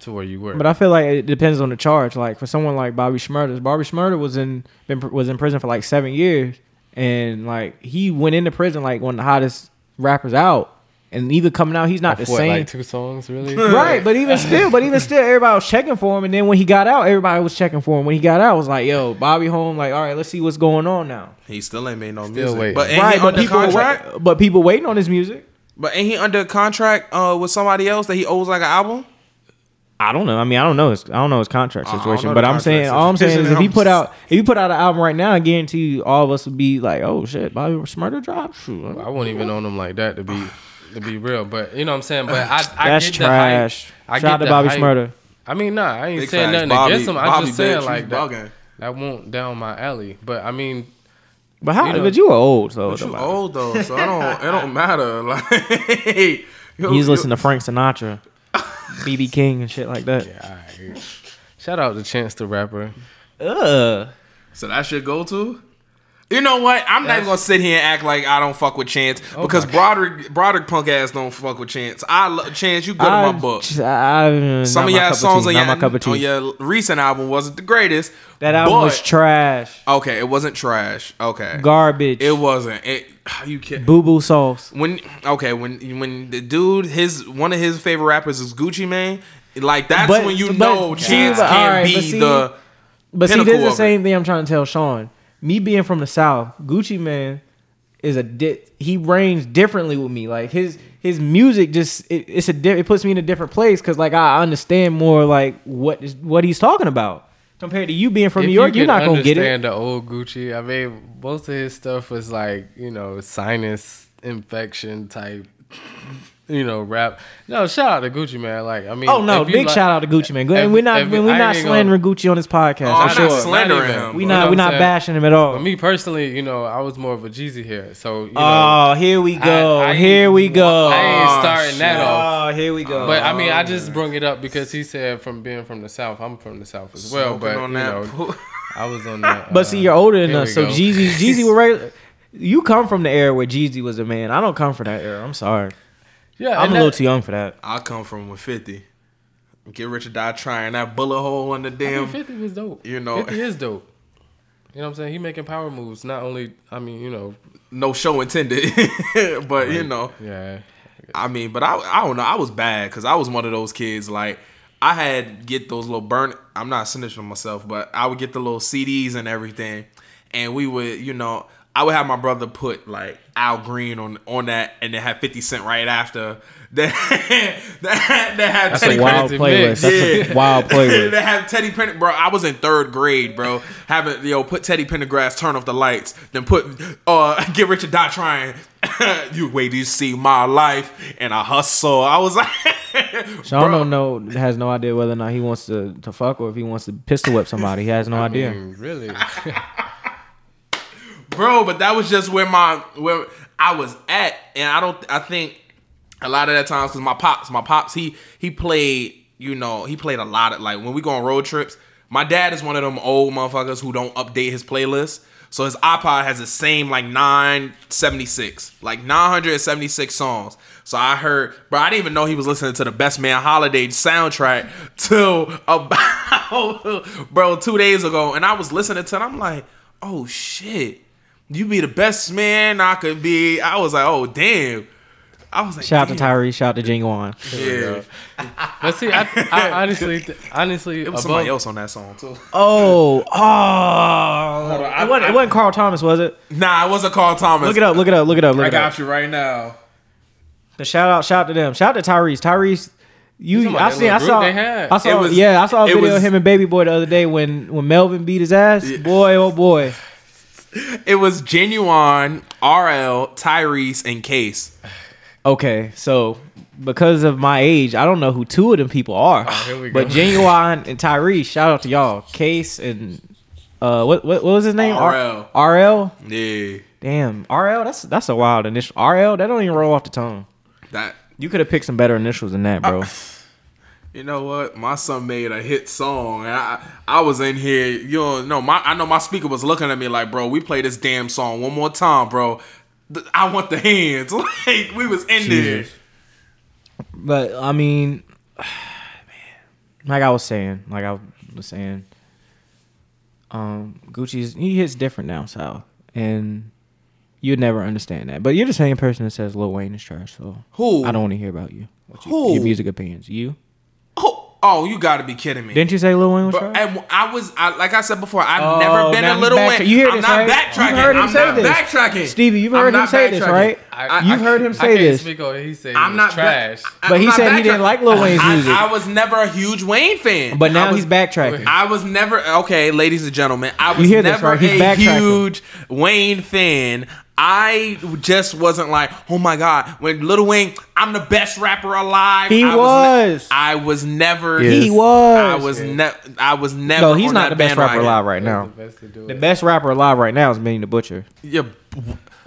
to where you were. But I feel like it depends on the charge. Like for someone like Bobby Shmurda, Bobby Shmurda was in been, was in prison for like seven years, and like he went into prison like one of the hottest rappers out, and even coming out, he's not Off the same. like two songs, really? Right, but even still, but even still, everybody was checking for him, and then when he got out, everybody was checking for him. When he got out, it was like, "Yo, Bobby home." Like, all right, let's see what's going on now. He still ain't made no Still music. waiting. But ain't right, he but under people, contract? but people waiting on his music. But ain't he under contract uh, with somebody else that he owes like an album? I don't know. I mean, I don't know. His, I don't know his contract situation, but the I'm saying, contract all I'm saying is, if he put out, if you put out an album right now, I guarantee you, all of us would be like, "Oh shit, Bobby Shmurda dropped." Shoot, I wouldn't even own him like that to be to be real. But you know what I'm saying. But I, I that's get trash. The hype. I Shout get out to the Bobby hype. Shmurda. I mean, nah, I ain't Big saying facts. nothing against him. I'm Bobby just saying bitch, like that. bugging. That won't down my alley. But I mean, But how? You know- but you were old, so But you matter. old though, so I don't. It don't matter. Like you- He's you- listening to Frank Sinatra, BB King, and shit like that. alright. shout out to Chance the Rapper. Ugh. So that should go to. You know what? I'm not gonna sit here and act like I don't fuck with Chance Oh because Broderick Broderick punk ass don't fuck with Chance. I love Chance. You good in my book. I, I, Some of y'all songs tea, on your, my cup of tea. on your recent album wasn't the greatest. that album was trash, Okay, it wasn't trash. Okay, garbage, it wasn't. It you can boo boo sauce. when okay when when the dude his one of his favorite rappers is Gucci Mane. Like that's But- when you but- know Chance but- can't alright, be but see- the. But see, this is the of same thing I'm trying to tell Sean. Me being from the South, Gucci Mane is a di- he reigns differently with me. Like his his music just it, it's a di- it puts me in a different place because like I understand more like what is what he's talking about compared to you being from If New York. you You're not gonna get it. understand the old Gucci. I mean, most of his stuff was like you know sinus infection type. You know, rap. No, shout out to Gucci Mane. Like, I mean, Oh no! Big like- shout out to Gucci Mane. if- we're not if- we're not slandering gonna- Gucci on this podcast. Oh, for I'm sure. not slandering him. we You not know we what not saying? bashing him at all. For me personally, you know, I was more of a Jeezy here. So, you know, oh, here we go. I ain't- here we go. I ain't Oh, starting that oh, off. Oh, here we go. But I mean, I oh, just brung it up because he said from being from the South, I'm from the South as well. Smoking But on you that know, po- I was on that. But see, you're older than uh, us, so. Jeezy, Jeezy was regular. You come from the era where Jeezy was a man. I don't come from that era. I'm sorry. Yeah, I'm and a little that- too young for that. I come from with 50. Get rich or die trying that bullet hole in the I mean, damn. 50 was dope. you know- 50 is dope. You know what I'm saying? He making power moves. Not only, I mean, you know, No show intended, but you know. yeah. I mean, but I I don't know. I was bad because I was one of those kids like I had get those little burn. I'm not snitching on myself, but I would get the little CDs and everything, and we would, you know, I would have my brother put like Al Green on on that, and then have 50 Cent right after. That that, that had That's Teddy a Wild Crazy playlist. mix. That's a wild playlist. they have Teddy Pendergrass, bro. I was in third grade, bro. Having yo put Teddy Pendergrass, turn off the lights, then put uh get rich or die trying. you wait, till you see my life and I hustle. I was like, Sean bro, don't know has no idea whether or not he wants to, to fuck or if he wants to pistol whip somebody. He has no idea. Mm, really? Bro. But that was just where my where I was at, and I don't. I think a lot of that times because my pops, my pops, he he played. You know, he played a lot of like when we go on road trips. My dad is one of them old motherfuckers who don't update his playlist. So his iPod has the same like 976, like 976 songs. So I heard, bro, I didn't even know he was listening to the Best Man Holiday soundtrack till about, bro, two days ago. And I was listening to it. I'm like, oh shit, you be the best man I could be. I was like, oh damn. I was like, Shout out to. Tyree. Shout out to Ginuwine. Yeah, But see, I, I honestly, honestly, it was above, somebody else on that song too. Oh, oh. I- it, wasn't, I- it wasn't Carl Thomas, was it? Nah, it wasn't Carl Thomas. Look it up. Look it up. Look it up. Look I it up. got you right now. The shout out, shout out to them. Shout out to Tyrese. Tyrese, you, I that seen, I saw, group they had? I saw, was- yeah, I saw a video was- of him and Baby Boy the other day when when Melvin beat his ass. Boy, oh boy. It was Ginuwine, RL, Tyrese, and Case. Okay, so because of my age, I don't know who two of them people are. Oh, here we but. Ginuwine and Tyrese, shout out to y'all. Case and uh, what what, what was his name? RL. R- RL. Yeah, Damn, RL. That's that's a wild initial. RL. That don't even roll off the tongue. that. You could have picked some better initials than that, bro. You know what? My son made a hit song, and I I was in here. You know, no, my I know my speaker was looking at me like, bro, we play this damn song one more time, bro. I want the hands. Like we was in Jesus. But I mean, man, like I was saying, like I was saying, um, Gucci's he hits different down south, and you'd never understand that. But you're the same person that says Lil Wayne is trash, so Who? I don't want to hear about you. What you Who? Your music opinions. You there. Oh, you got to be kidding me. didn't you say Lil Wayne was But trash? and I was, I, like I said before, I've Oh, never been a he's little Wayne. You hear I'm this, not right? backtracking. You've heard him I'm say not this. backtracking. Stevie, you've heard him say this, right? I- You've I- heard him I say can't this. speak on. He said I'm not was trash. Back, But he I'm not said he didn't like Lil Wayne's I- music. I, was never a huge Wayne fan. But now was, he's backtracking. I was never okay, ladies and gentlemen. I was hear this, never right? He's a huge Wayne fan. I just wasn't like, oh my god, when Little Wayne, I'm the best rapper alive. He I was. ne- I was never. He was. I was never. I was never. No, he's on not that the best rapper alive right now. the best The best rapper alive right now is Benny the Butcher. Yeah,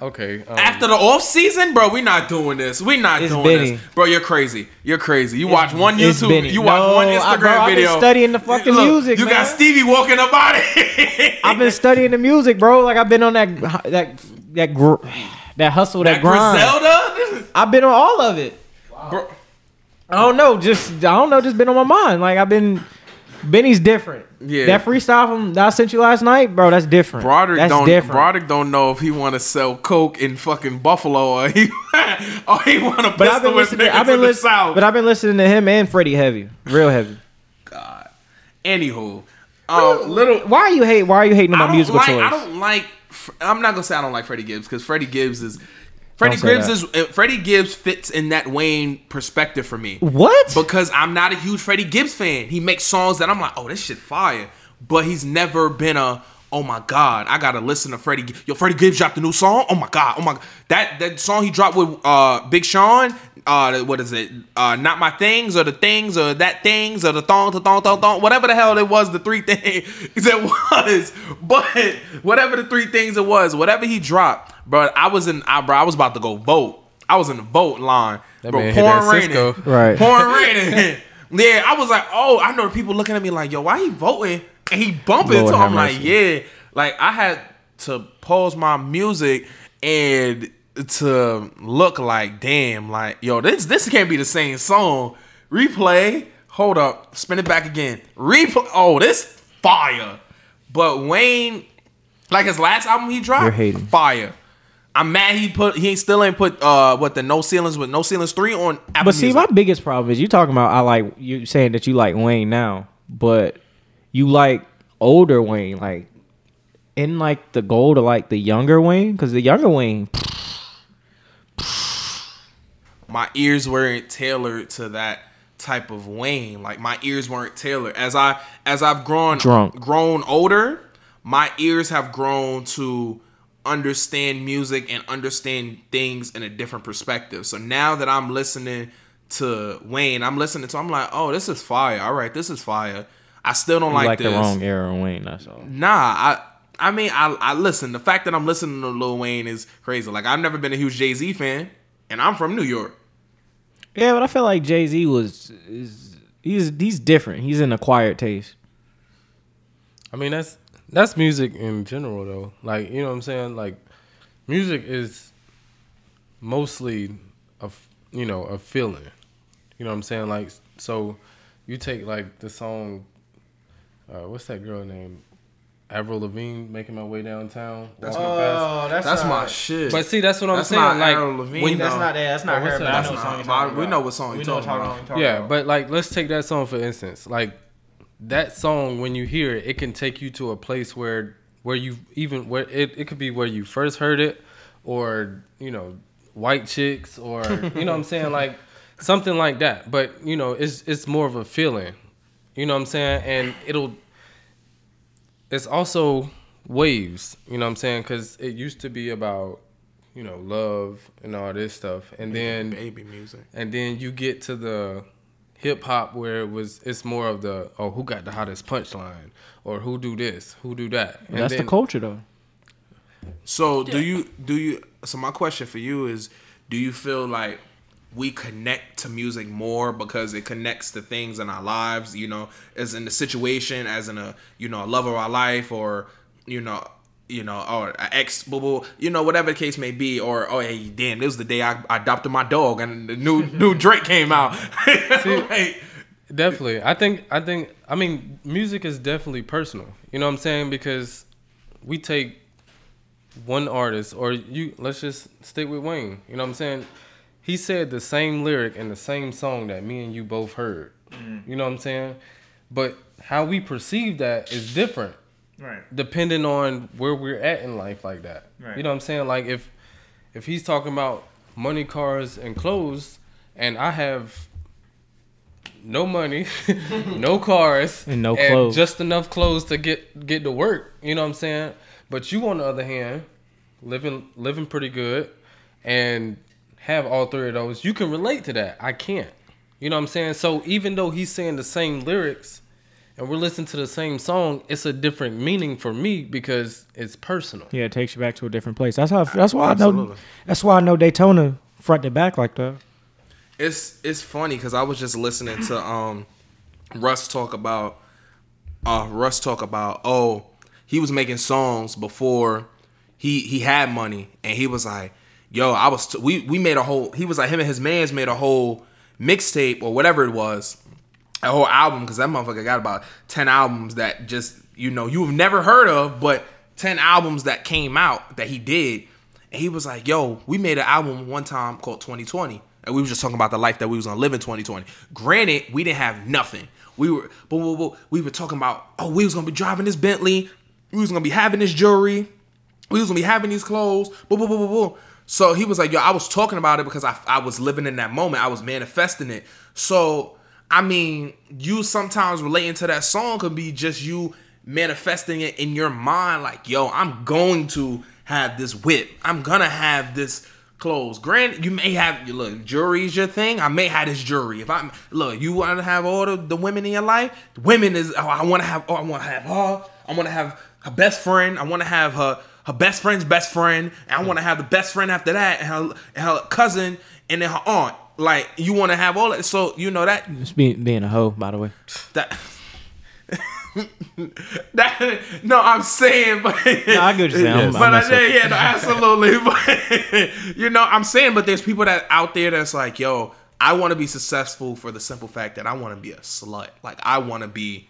Okay. Um, after the off season, bro, we not doing this. We not doing Benny. this, bro. You're crazy. You're crazy. You watch one YouTube, Benny. you watch No, one I- Instagram bro, I've been video. studying the fucking music, You got. Stevie walking up out of it. I've been studying the music, bro. Like I've been on that that that gr- that hustle, that, that grind. Griselda, I've been on all of it. bro. I don't know, just I don't know, just been on my mind. Like I've been. Benny's different. Yeah. That freestyle from that I sent you last night, bro. That's different. Broderick that's don't. different. Broderick don't know if he want to sell coke in fucking Buffalo or he or he want to but I've been listening. niggas I've been in the listening. south. But I've been listening to him and Freddie heavy, real heavy. God. Anywho, um, little. Why are you hate? Why are you hating on my musical like. choice? I don't like. I'm not gonna say I don't like Freddie Gibbs because Freddie Gibbs is. Freddie Gibbs is. uh, Freddie Gibbs fits in that Wayne perspective for me. what? because I'm not a huge Freddie Gibbs fan. He makes songs that I'm like, oh, this shit fire. But he's never been a, oh my god, I gotta listen to Freddie. Yo, Freddie Gibbs dropped a new song. Oh my god, oh my god, that that song he dropped with uh Big Sean. Uh, what is it? Uh, not my things or the things or that things or the thong, the thong, thong, thong, whatever the hell it was. The three things it was, but whatever the three things it was, whatever he dropped, bro. I was in, I, bro, I was about to go vote. I was in the vote line, That bro. man hit that Pouring Cisco. raining, Right. pouring raining. yeah, I was like, oh, I know the people looking at me like, yo, why he voting? And he bumping. Lord so I'm like, yeah. Like I had to pause my music and to look like, damn, like, yo, this this can't be the same song. Replay. Hold up. Spin it back again. Replay. Oh, this fire. But Wayne, like his last album he dropped, fire. I'm mad he put he still ain't put uh what the no ceilings with no ceilings three on Apple But see, Music. my biggest problem is you talking about I like you saying that you like Wayne now, but you like older Wayne, like in like the goal to like the younger Wayne, because the younger Wayne, my ears weren't tailored to that type of Wayne. Like my ears weren't tailored. As I as I've grown Drunk. grown older, my ears have grown to understand music and understand things in a different perspective. So now that I'm listening to Wayne, I'm listening to I'm like, "Oh, this is fire. All right, this is fire." I still don't you like, like, this. the wrong era of Wayne. That's all. Nah, I I mean I I listen. The fact that I'm listening to Lil Wayne is crazy. Like I've never been a huge Jay Z fan, and I'm from New York. Yeah, but I feel like Jay Z was is he's he's different. He's an acquired taste. I mean, that's that's music in general, though. Like, you know what I'm saying? Like, music is mostly a you know a feeling. You know what I'm saying? Like, so you take like the song. Uh, what's that girl name? Avril Lavigne, making my way downtown. That's Walking my Fast. Oh, that's That's my shit. But see, that's what I'm That's saying. not like, Avril Lavigne, when- though. That's not- that. That's not oh, her, but I know what song you're we know what song you're talking about. yeah, but like let's take that song for instance. Like that song when you hear it, it can take you to a place where where you even where it, it could be where you first heard it or, you know, white chicks or you know what I'm saying? Like something like that. But, you know, it's it's more of a feeling. You know what I'm saying? And it'll it's also waves, you know what I'm saying? Cuz it used to be about you know, love and all this stuff. And then baby music. and then you get to the hip hop where it was it's more of the oh who got the hottest punchline or who do this who do that and that's then, the culture though. So do you do you? So my question for you is: Do you feel like we connect to music more because it connects to things in our lives? You know, as in the situation, as in a you know a love of our life, or you know. You know, or an ex, boo boo, you know, whatever the case may be, or oh, hey, damn, this was the day I, I adopted my dog, and the new new Drake came out. Like, definitely i think i think i mean music is definitely personal you know what i'm saying because we take one artist or you let's just stick with wayne you know what i'm saying he said the same lyric in the same song that me and you both heard mm-hmm. you know what i'm saying but how we perceive that is different Right. depending on where we're at in life like that. Right. You know what I'm saying? Like if if he's talking about money, cars, and clothes, and I have no money, no cars, And no clothes. just enough clothes to get get to work. You know what I'm saying? But you, on the other hand, living living pretty good, and have all three of those. You can relate to that. I can't. You know what I'm saying? So even though he's saying the same lyrics, and we're listening to the same song, it's a different meaning for me because it's personal. Yeah, it takes you back to a different place. That's how. That's why I know. That's why I know Daytona front to back like that. it's it's funny because I was just listening to um Russ talk about uh Russ talk about oh he was making songs before he he had money and he was like yo I was t- we we made a whole he was like him and his man's made a whole mixtape or whatever it was a whole album because that motherfucker got about 10 albums that just you know you've never heard of but 10 albums that came out that he did and he was like yo we made an album one time called 2020 and we was just talking about the life that we was gonna live in 2020 granted we didn't have nothing we were but, but, but we were talking about oh we was gonna be driving this bentley we was gonna be having this jewelry we was gonna be having these clothes. So he was like, yo, I was talking about it because I, I was living in that moment. I was manifesting it. So, I mean, you sometimes relating to that song could be just you manifesting it in your mind, like, yo, I'm going to have this whip. I'm gonna have this clothes. Granted, you may have you look, jewelry's your thing. I may have this jewelry. If I'm look, you want to have all the, the women in your life. Women is oh, I want to have. Oh, I want to have her. I want to have her best friend. I want to have her her best friend's best friend. And I hmm. want to have the best friend after that, and her, and her cousin, and then her aunt. Like you want to have all that. So you know that It's being being a hoe, by the way. that. that no, I'm saying, but no, I get you're saying. But I, messing yeah, no, absolutely. But you know, I'm saying, but there's people that out there that's like, yo, I want to be successful for the simple fact that I want to be a slut. Like I want to be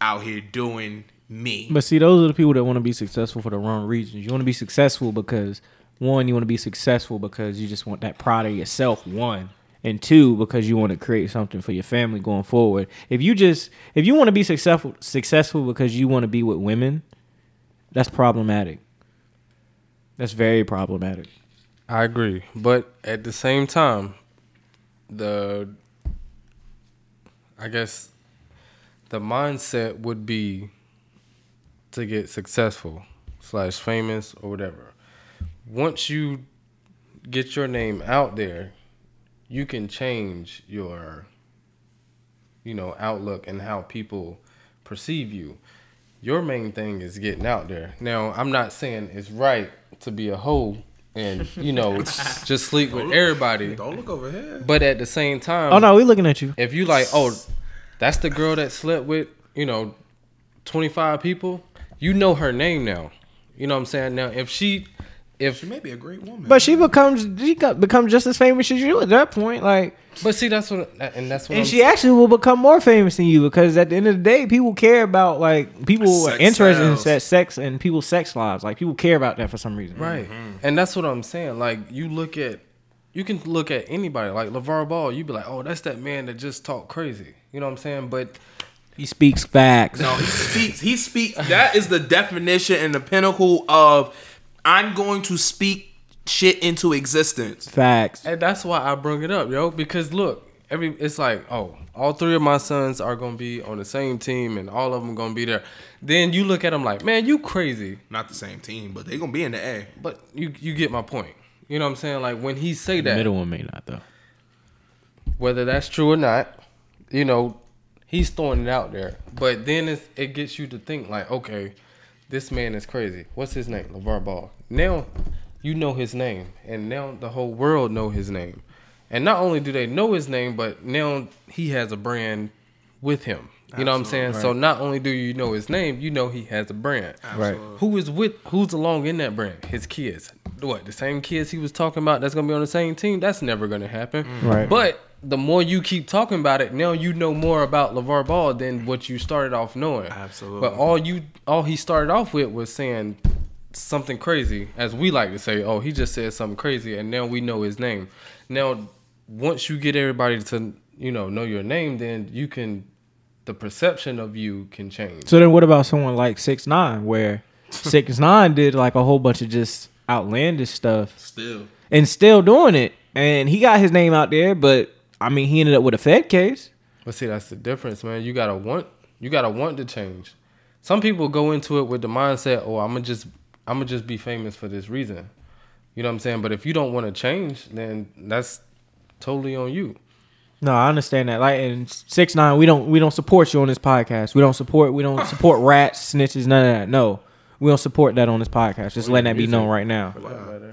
out here doing me. But see, those are the people that want to be successful for the wrong reasons. You want to be successful because one, you want to be successful because you just want that pride of yourself. One and two, because you want to create something for your family going forward. If you just if you want to be successful successful because you want to be with women, that's problematic. That's very problematic. I agree, but at the same time, the I guess the mindset would be to get successful slash famous or whatever. Once you get your name out there, you can change your you know outlook and how people perceive you. Your main thing is getting out there. Now, I'm not saying it's right to be a hoe and you know just sleep with everybody. Don't look over here. But at the same time, Oh no, we looking at you. if you like, oh, that's the girl that slept with, you know, 25 people, you know her name now. You know what I'm saying? Now, if she, if, She may be a great woman. But she becomes she becomes just as famous as you at that point. Like, but see, that's what, and that's what and I'm, she actually will become more famous than you because at the end of the day, people care about like people are Sex interested in sex, sex and people's sex lives. Like people care about that for some reason. right. Mm-hmm. And that's what I'm saying. Like, you look at, you can look at anybody, like LaVar Ball, you'd be like, oh, that's that man that just talked crazy. You know what I'm saying? But He speaks facts. No, he speaks. He speaks. That is the definition and the pinnacle of I'm going to speak shit into existence. Facts. And that's why I bring it up, yo. Because look, every it's like, oh, all three of my sons are gonna be on the same team, and all of them gonna be there. Then you look at them like, man, you crazy. Not the same team, but they're gonna be in the A. But you you get my point. You know what I'm saying? Like when he say The that, middle one may not though. whether that's true or not, you know, he's throwing it out there. But then it's, it gets you to think like, okay, this man is crazy. What's his name? LaVar Ball. Now you know his name, and now the whole world know his name. And not only do they know his name, but now he has a brand with him. You know what I'm saying? So not only do you know his name, you know he has a brand. Right. Who is with who's along in that brand? His kids. What, the same kids he was talking about that's gonna be on the same team? That's never gonna happen. Mm. Right. But the more you keep talking about it, now you know more about LaVar Ball than what you started off knowing. Absolutely. But all you all he started off with was saying something crazy, as we like to say, oh, he just said something crazy, and now we know his name. Now, once you get everybody to, you know, know your name, then you can the perception of you can change. So then, what about someone like Six Nine, where Six Nine did like a whole bunch of just outlandish stuff Still, and still doing it, and he got his name out there, but I mean, he ended up with a Fed case. But see, that's the difference, man. You gotta want you gotta want to change. Some people go into it with the mindset, oh, I'm gonna just I'm gonna just be famous for this reason. You know what I'm saying? But if you don't want to change, then that's totally on you. No, I understand that. Like in six nine, we don't we don't support you on this podcast. We don't support we don't support rats, snitches, none of that. No, we don't support that on this podcast. Just letting that be known right now.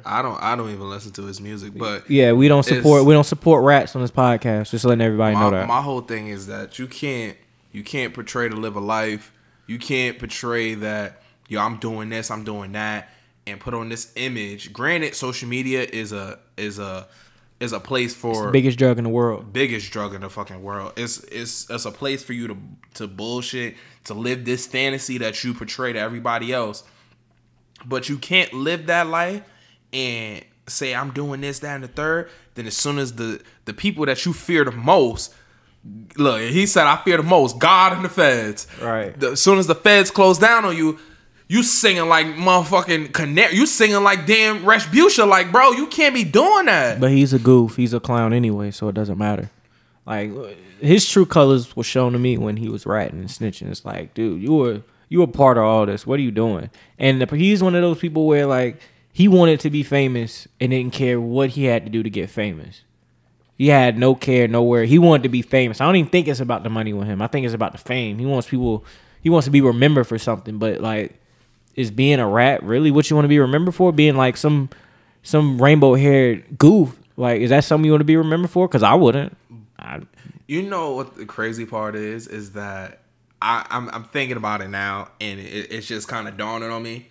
I don't. I don't even listen to his music, but Yeah, we don't support It's- we don't support rats on this podcast. Just letting everybody my, know that. my whole thing is that you can't you can't portray to live a life. You can't portray that yo I'm doing this, I'm doing that, and put on this image. Granted, social media is a is a is a place for Biggest drug in the world. biggest drug in the fucking world. It's it's it's a place for you to to bullshit, to live this fantasy that you portray to everybody else. But you can't live that life and say I'm doing this, that, and the third. Then as soon as the the people that you fear the most, look, he said I fear the most, God and the feds. Right. The, as soon as the feds close down on you, you singing like motherfucking canary. You singing like damn Retribution. Like, bro, you can't be doing that. But he's a goof. He's a clown anyway, so it doesn't matter. Like his true colors were shown to me when he was ratting and snitching. It's like, dude, you were you were part of all this. What are you doing? And he's one of those people where like he wanted to be famous and didn't care what he had to do to get famous. He had no care nowhere. He wanted to be famous. I don't even think it's about the money with him. I think it's about the fame. He wants people. He wants to be remembered for something. But like, is being a rat really what you want to be remembered for? Being like some some rainbow haired goof. Like, is that something you want to be remembered for? Because I wouldn't. I, You know what the crazy part is? Is that I, I'm I'm thinking about it now, and it, it's just kind of dawning on me.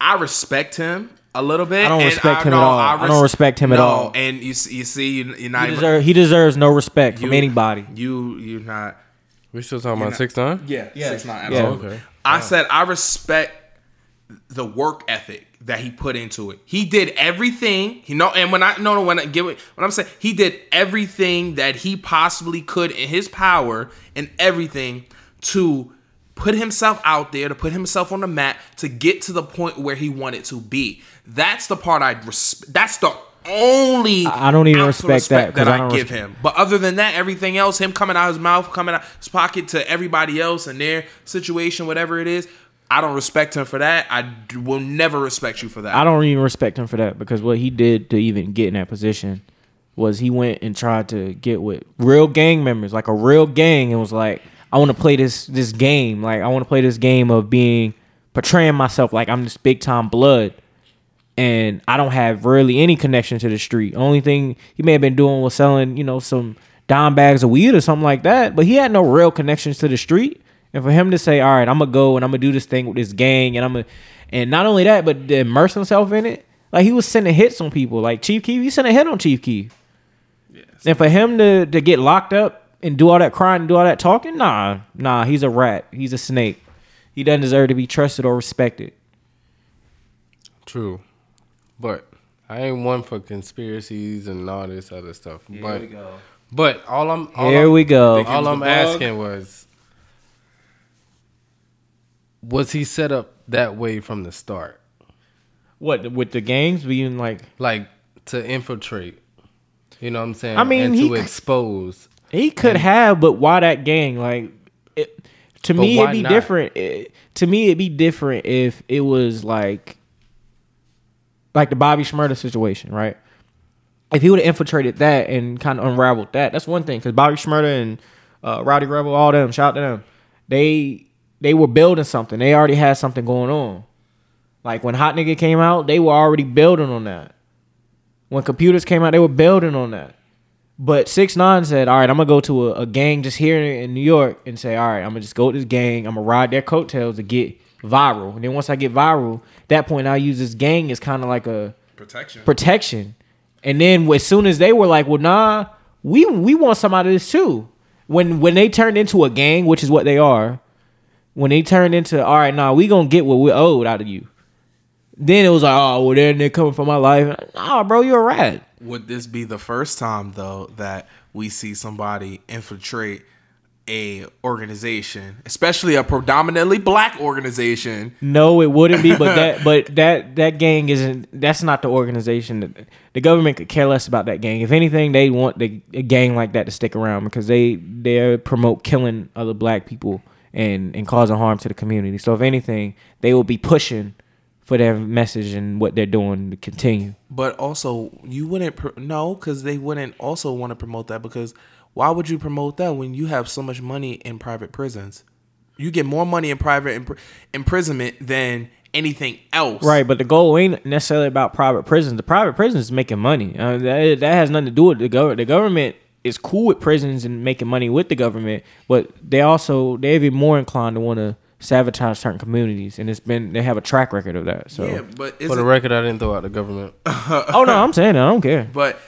I respect him a little bit. I don't and respect him at all. I don't respect him at all. And you s- you see, you, you're not he, even- he deserves no respect from anybody. You you're not. We still talking about not- six nine? Yeah, yeah, six nine. Yeah. Okay. I said I respect the work ethic that he put into it. He did everything. You know, and when I no no when I give it when I'm saying he did everything that he possibly could in his power and everything to put himself out there, to put himself on the map, to get to the point where he wanted to be. That's the part I respect. That's the only I- don't even respect that, that I I, give res- him. But other than that, everything else, him coming out his mouth, coming out his pocket to everybody else and their situation, whatever it is, I don't respect him for that. I will never respect you for that. I don't even respect him for that because what he did to even get in that position was he went and tried to get with real gang members, like a real gang, and was like, I want to play this this game. Like I want to play this game of being portraying myself like I'm this big time blood. And I don't have really any connection to the street. Only thing he may have been doing was selling, you know, some dime bags of weed or something like that. But he had no real connections to the street. And for him to say, "All right, I'm gonna go and I'm gonna do this thing with this gang," and I'm gonna, and not only that, but to immerse himself in it, like he was sending hits on people. Like Chief Keef, he sent a hit on Chief Keef. And for him to to get locked up and do all that crying and do all that talking, nah, nah, he's a rat. He's a snake. He doesn't deserve to be trusted or respected. True, but I ain't one for conspiracies and all this other stuff. Here but but all I'm all Here I'm, we go. All I'm asking was, was he set up that way from the start, What with the gangs being like like to infiltrate? You know what I'm saying? I mean, and he to expose. He could have, but why that gang? Like, it, to me, it'd be not? different. It- to me, it'd be different if it was like, like the Bobby Shmurda situation, right? If he would have infiltrated that and kind of unraveled that, that's one thing. Because Bobby Shmurda and uh, Rowdy Rebel, all them, shout out to them. They they were building something. They already had something going on. Like when Hot Nigga came out, they were already building on that. When computers came out, they were building on that. But six nine said, "All right, I'm gonna go to a, a gang just here in New York and say, all right, I'm gonna just go to this gang. I'm gonna ride their coattails to get viral. And then once I get viral, that point I use this gang as kind of like a Protection. protection. And then as soon as they were like, well, nah, we we want some out of this too. When when they turned into a gang, which is what they are, when they turned into, all right, nah, we gonna get what we're owed out of you. Then it was like, oh, well, then they're coming for my life. Nah, bro, you're a rat. Would this be the first time though that we see somebody infiltrate a organization, especially a predominantly black organization? No, it wouldn't be, but that but that that gang isn't. That's not the organization. The government could care less about that gang. If anything, they want the, a gang like that to stick around because they they promote killing other black people and and causing harm to the community. So if anything, they will be pushing for their message and what they're doing to continue. But also, you wouldn't pr- no, because they wouldn't also want to promote that. Because why would you promote that when you have so much money in private prisons? You get more money in private impr- imprisonment than anything else. Right, but the goal ain't necessarily about private prisons. The private prisons is making money. Uh, that, that has nothing to do with the government. The government is cool with prisons and making money with the government, but they also they're even more inclined to want to sabotage certain communities, and it's been they have a track record of that. So, Yeah, but For the record, I didn't throw out the government. oh no, I'm saying it, I don't care. but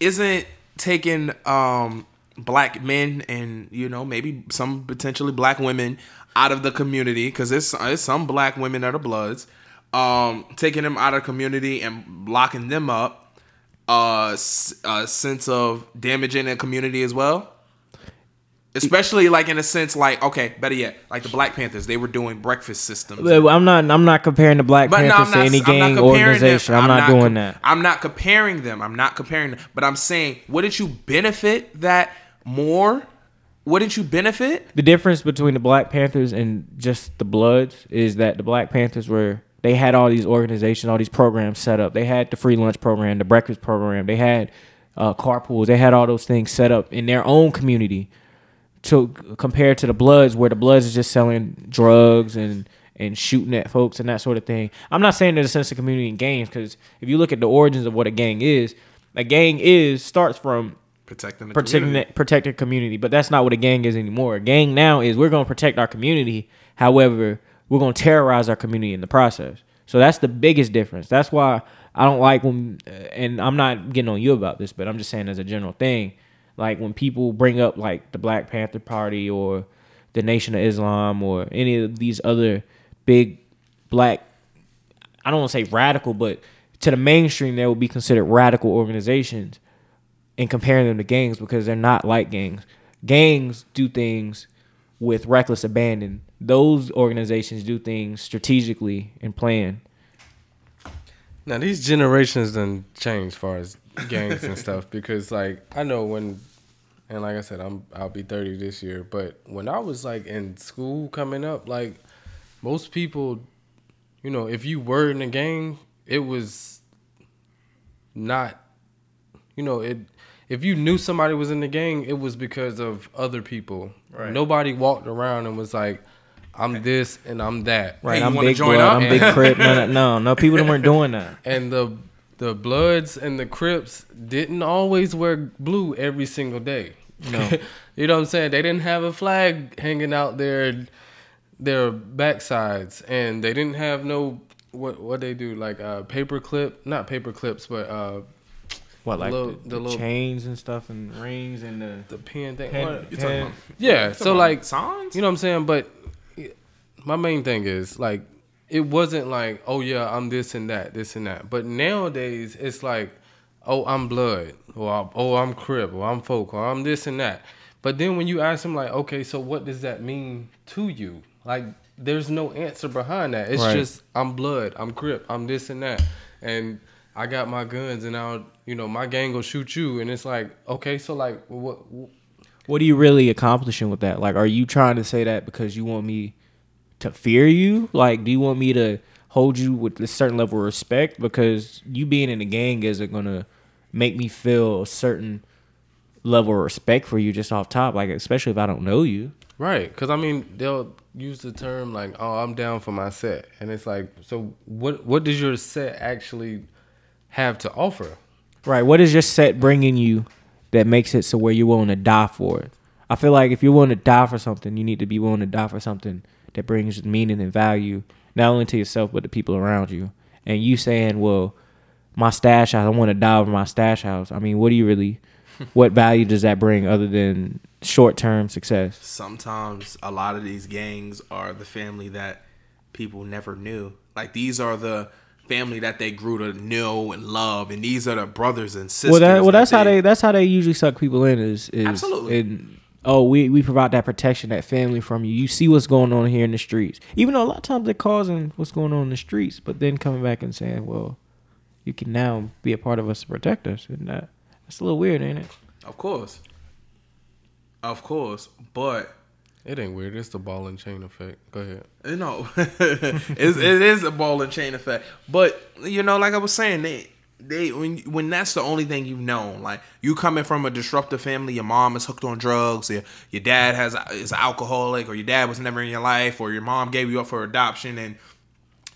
isn't taking um black men and you know maybe some potentially black women out of the community because it's, there's some black women that are bloods um taking them out of community and locking them up uh a sense of damaging the community as well especially like in a sense like okay better yet like the black panthers they were doing breakfast systems I'm not. I'm not comparing the Black but Panthers I'm to not, any I'm gang organization. Them. I'm, not, doing com- that. I'm not comparing them. I'm not comparing them. But I'm saying, wouldn't you benefit that more? Wouldn't you benefit? The difference between the Black Panthers and just the Bloods is that the Black Panthers were they had all these organizations, all these programs set up. They had the free lunch program, the breakfast program. They had uh, carpools. They had all those things set up in their own community. To compared to the Bloods, where the Bloods is just selling drugs and and shooting at folks and that sort of thing. I'm not saying there's a sense of community in gangs because if you look at the origins of what a gang is, a gang is starts from Protecting the protecting community. that protect the community. But that's not what a gang is anymore. A gang now is we're gonna protect our community. However, we're gonna terrorize our community in the process. So that's the biggest difference. That's why I don't like when, uh, and I'm not getting on you about this, but I'm just saying as a general thing, like when people bring up like the Black Panther Party or the Nation of Islam or any of these other big black I don't want to say radical, but to the mainstream, they will be considered radical organizations and comparing them to gangs because they're not like gangs. Gangs do things with reckless abandon. Those organizations do things strategically and plan. Now these generations done changed as far as gangs and stuff because like I know when and like I said, I'm I'll be 30 this year, but when I was like in school coming up, like most people, you know, if you were in a gang, it was not you know, it if you knew somebody was in the gang, it was because of other people. Right. Nobody walked around and was like, I'm this and I'm that. Right, Hey, I'm big join blood, up? I'm big crip. No, no, no, no, people weren't doing that. and the the Bloods and the Crips didn't always wear blue every single day. No. you know what I'm saying? They didn't have a flag hanging out their their backsides, and they didn't have no what what they do like uh, paper clip, not paper clips, but uh, What like Little- the, the the little- chains and stuff and rings and the the pen thing. pen, What- You talking pen- about- Yeah, so like signs. you know what I'm saying? But my main thing is like it wasn't like, oh yeah, I'm this and that, this and that. But nowadays it's like, oh, I'm blood, or oh, I'm crip, or I'm folk, or I'm this and that. But then when you ask them like, okay, so what does that mean to you? Like there's no answer behind that. It's Right. just I'm blood, I'm crip, I'm this and that. And I got my guns and I'll you know, my gang will shoot you and it's like, okay, so like what What are you really accomplishing with that? Like, are you trying to say that because you want me to fear you? Like, do you want me to hold you with a certain level of respect? Because you being in a gang isn't gonna make me feel a certain level of respect for you just off top. Like, especially if I don't know you. Right, because I mean they'll use the term like, "Oh, I'm down for my set," and it's like, so what? What does your set actually have to offer? Right. What is your set bringing you that makes it so where you're willing to die for it? I feel like if you're willing to die for something, you need to be willing to die for something that brings meaning and value, not only to yourself but the people around you. And you saying, "Well, my stash house, I want to die over my stash house." I mean, what do you really? what value does that bring other than short-term success? sometimes a lot of these gangs are the family that people never knew. Like these are the family that they grew to know and love, and these are the brothers and sisters. Well, that, well, that that's how they that's how they usually suck people in. Is is Absolutely. Oh, we we provide that protection, that family from you. You see what's going on here in the streets, even though a lot of times they're causing what's going on in the streets, but then coming back and saying, well, you can now be a part of us to protect us, and that that's a little weird, ain't it? Of course, of course, but It ain't weird. It's the ball and chain effect. Go ahead. you know, it's, it is a ball and chain effect. But you know, like I was saying, they they when when that's the only thing you've known, like you coming from a disruptive family, your mom is hooked on drugs, your your dad has is an alcoholic, or your dad was never in your life, or your mom gave you up for adoption, and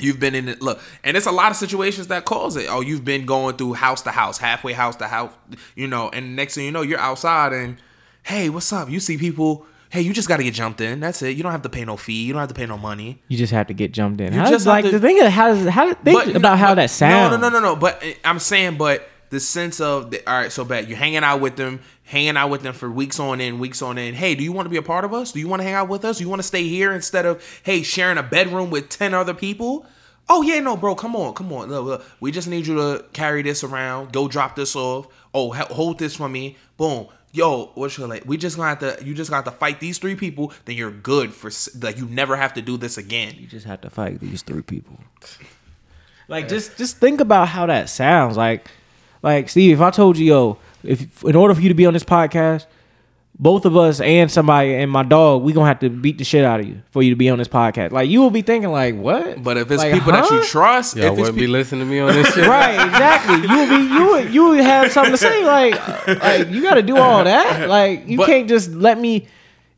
You've been in it. Look, and it's a lot of situations that cause it. Oh, you've been going through house to house, halfway house to house, you know, and next thing you know, you're outside and, hey, what's up? You see people. Hey, you just got to get jumped in. That's it. You don't have to pay no fee. You don't have to pay no money. You just have to get jumped in. You How just does, like to- the thing of how does how think But- about how but- that sounds. No, no, no, no, no. But uh, I'm saying, but the sense of the, all right, so bad. You're hanging out with them, hanging out with them for weeks on end, weeks on end. Hey, do you want to be a part of us? Do you want to hang out with us? Do you want to stay here instead of hey sharing a bedroom with ten other people? Oh yeah, no, bro, come on, come on. Look, look, we just need you to carry this around. Go drop this off. Oh, hold this for me. Boom. Yo, what's your like? We just gonna have to. You just gonna have to fight these three people. Then you're good for like you never have to do this again. You just have to fight these three people. Like just just think about how that sounds. Like like Steve, if I told you, yo, if in order for you to be on this podcast, both of us and somebody and my dog, we gonna have to beat the shit out of you for you to be on this podcast. Like you will be thinking like, what? But if it's Like, people that you trust, Y'all if wouldn't be pe- listening to me on this shit. Right, exactly. You would be you would you would have something to say. Like like you got to do all that. Like you But- can't just let me,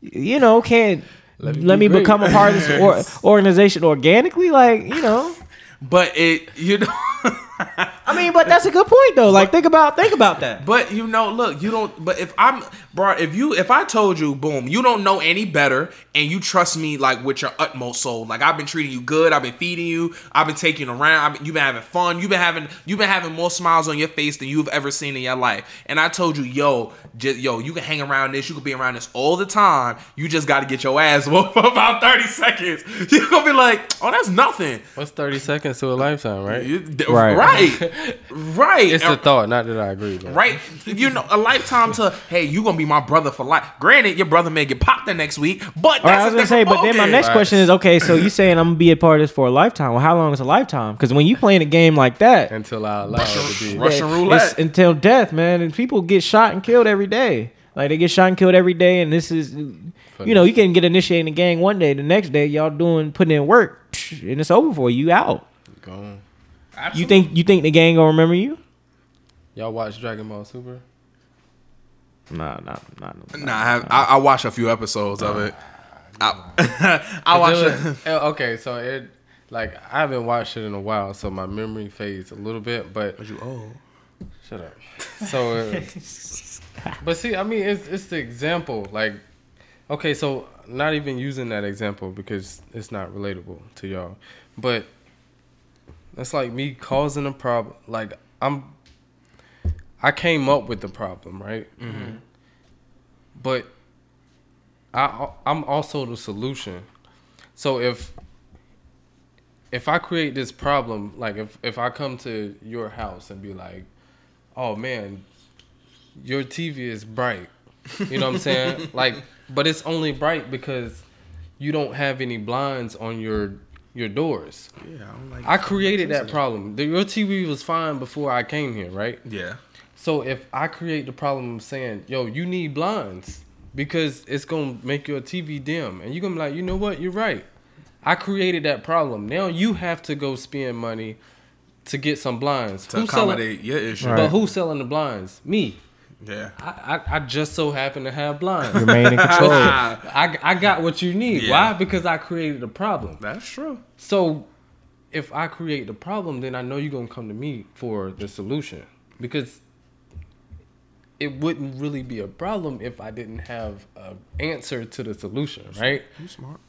you know, can't Let let me me, be great. become a part of this or, organization organically. Like you know. But it, you know, I mean, but that's a good point though. Like, think about think about that. But you know, look, you don't. But if I'm, bro, if you, if I told you, boom, you don't know any better, and you trust me like with your utmost soul, like I've been treating you good, I've been feeding you, I've been taking you around, I've been, you've been having fun, you've been having, you've been having more smiles on your face than you've ever seen in your life, and I told you, yo, just yo, you can hang around this, you can be around this all the time. You just got to get your ass whooped for about thirty seconds. You're gonna be like, oh, that's nothing. What's 30 seconds to a lifetime, right? You- d- Right. Right, right. It's And- the er, thought, not that I agree. But. Right, you know, a lifetime to hey, you gonna be my brother for life. Granted, your brother may get popped the next week, but that's All right, I was a gonna say, but then my next Right. question is, okay, so you saying I'm gonna be a part of this for a lifetime? Well, how long is a lifetime? Because when you playing a game like that, Until I allow it to be. Russian it's roulette. until death, man, and people get shot and killed every day. Like they get shot and killed every day, and this is, you know, you can get initiated in the gang one day, the next day y'all doing putting in work, and it's over for you. You out. Gone. You think you think the gang gonna remember you? Y'all watch Dragon Ball Super? Nah, nah, nah. nah. Nah, I, have, I, I watched a few episodes of it. I, I watched It it. was- eh, okay, so it like I haven't watched it in a while, so my memory fades a little bit. But You old? shut up. So, uh, but see, I mean, it's it's the example. Like, okay, so not even using that example because it's not relatable to y'all, but it's like me causing a problem. Like I'm, I came up with the problem, right? Mm-hmm. But I I'm also the solution. So if if I create this problem, like if if I come to your house and be like, "Oh man, your TV is bright," you know what I'm saying? like, but it's only bright because you don't have any blinds on your your doors. Yeah, I don't like. I created that problem. The- Your TV was fine before I came here, right? yeah, So if I create the problem of saying, yo, you need blinds because it's gonna make your TV dim, and you're gonna be like, you know what, you're right. I created that problem. Now you have to go spend money to get some blinds. to Who's selling- accommodate your issue. Right. But who's selling the blinds? Me. Yeah. I, I, I just so happen to have blinds. Remain in control. I, I got what you need. Yeah. Why? Because I created a problem. That's true. So if I create the problem, then I know you're gonna come to me for the solution because it wouldn't really be a problem if I didn't have an answer to the solution, right? You smart.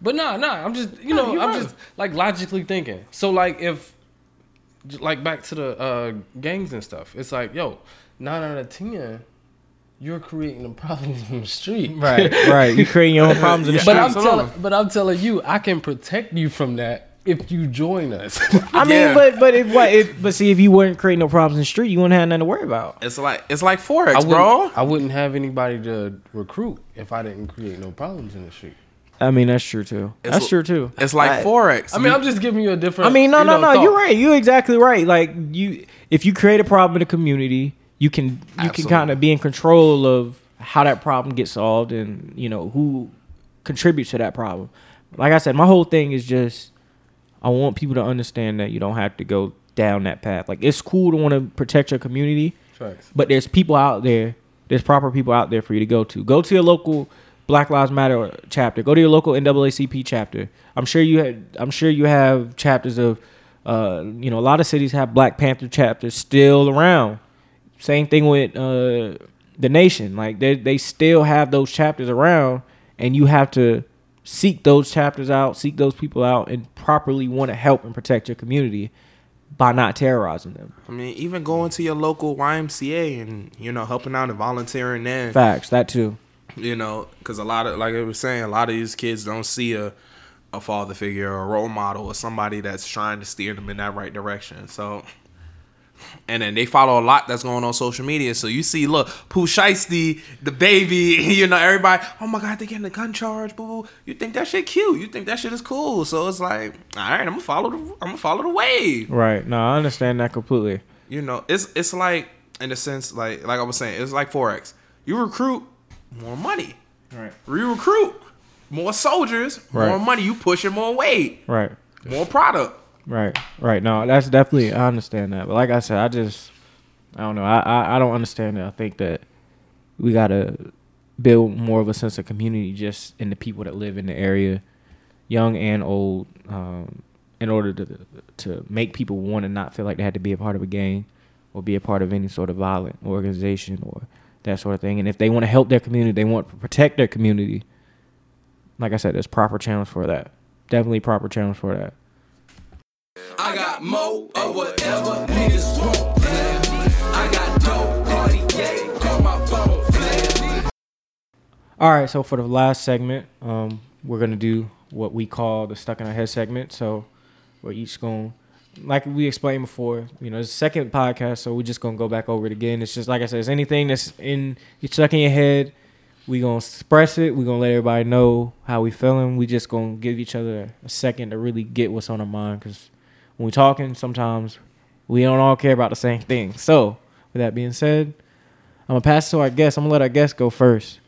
But nah, nah, I'm just you No, know you're I'm right. just like logically thinking. So like if like back to the uh, gangs and stuff, it's like yo, nine out of ten, you're creating the problems in the street, right, right. You're creating your own problems in the Yeah. street. But I'm telling, but I'm telling you, I can protect you from that if you join us. I mean, Yeah. but but if what if but see if you weren't creating no problems in the street, you wouldn't have nothing to worry about. It's like it's like forex, I wouldn't, bro. I wouldn't have anybody to recruit if I didn't create no problems in the street. I mean, that's true too. It's that's l- true too. It's like I- forex. I mean, I'm just giving you a different. I mean, no, you no, know, no. thought. You're right. You're exactly right. Like you, if you create a problem in the community, you can you can kind of be in control of how that problem gets solved, and you know who contributes to that problem. Like I said, my whole thing is just I want people to understand that you don't have to go down that path. Like it's cool to want to protect your community, but there's people out there. There's proper people out there for you to go to. Go to your local Black Lives Matter chapter. Go to your local NAACP chapter. I'm sure you had. I'm sure you have chapters of. Uh, you know, a lot of cities have Black Panther chapters still around. Same thing with uh, the nation. Like they they still have those chapters around, and you have to seek those chapters out, seek those people out, and properly want to help and protect your community by not terrorizing them. I mean, even going to your local YMCA and you know helping out and volunteering there. Facts. That too. You know, because a lot of like I was saying, a lot of these kids don't see a a father figure or a role model or somebody that's trying to steer them in that right direction. So. And then they follow a lot that's going on social media. So you see, look, Pooh Shiesty, the baby, you know, everybody, oh my God, they getting a gun charge, boo. You think that shit cute. You think that shit is cool. So it's like, all right, I'm gonna follow the I'm gonna follow the wave. Right. No, I understand that completely. You know, it's it's like in a sense, like like I was saying, it's like forex. You recruit more money. Right. You recruit more soldiers, right. more money. You pushing more weight, Right. more product. Right. Right. No, that's definitely I understand that. But like I said, I just I don't know. I I, I don't understand it. I think that we gotta build more of a sense of community just in the people that live in the area, young and old. Um, in order to to make people want to not feel like they had to be a part of a gang or be a part of any sort of violent organization or that sort of thing. And if they want to help their community, they want to protect their community. Like I said, there's proper channels for that. Definitely proper channels for that. I got mo or whatever niggas want. I got dope, call my phone. All right, so for the last segment, um, we're gonna do what we call the stuck in our head segment. So we're each going, like we explained before, you know, it's the second podcast, so we're just gonna go back over it again. It's just like I said, it's anything that's in you stuck in your head. We gonna express it. We gonna let everybody know how we feeling. We just gonna give each other a second to really get what's on our mind, because when we talking, sometimes we don't all care about the same thing. So with that being said, I'm gonna pass it to our guest. I'm gonna let our guest go first.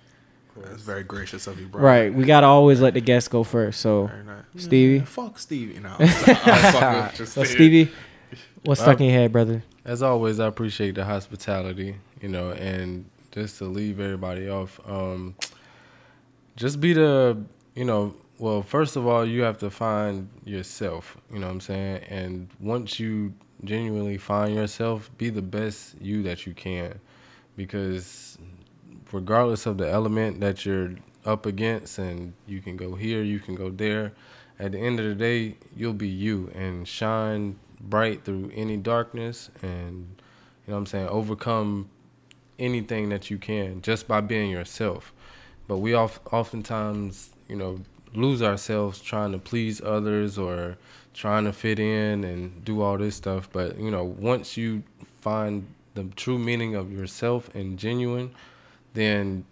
That's very gracious of you, bro. Right. We gotta always let the guest go first. So, Stevie? Yeah, fuck Stevie. No, I'm fucking with you, so Stevie, what's stuck in your head, brother? As always, I appreciate the hospitality, you know, and just to leave everybody off, um, just be the, you know, well, first of all, you have to find yourself, you know what I'm saying? And once you genuinely find yourself, be the best you that you can. Because regardless of the element that you're up against, and you can go here, you can go there, at the end of the day, you'll be you and shine bright through any darkness and you know what I'm saying, overcome anything that you can just by being yourself. But we oft, oftentimes, you know, lose ourselves trying to please others or trying to fit in and do all this stuff. But, you know, once you find the true meaning of yourself and genuine, then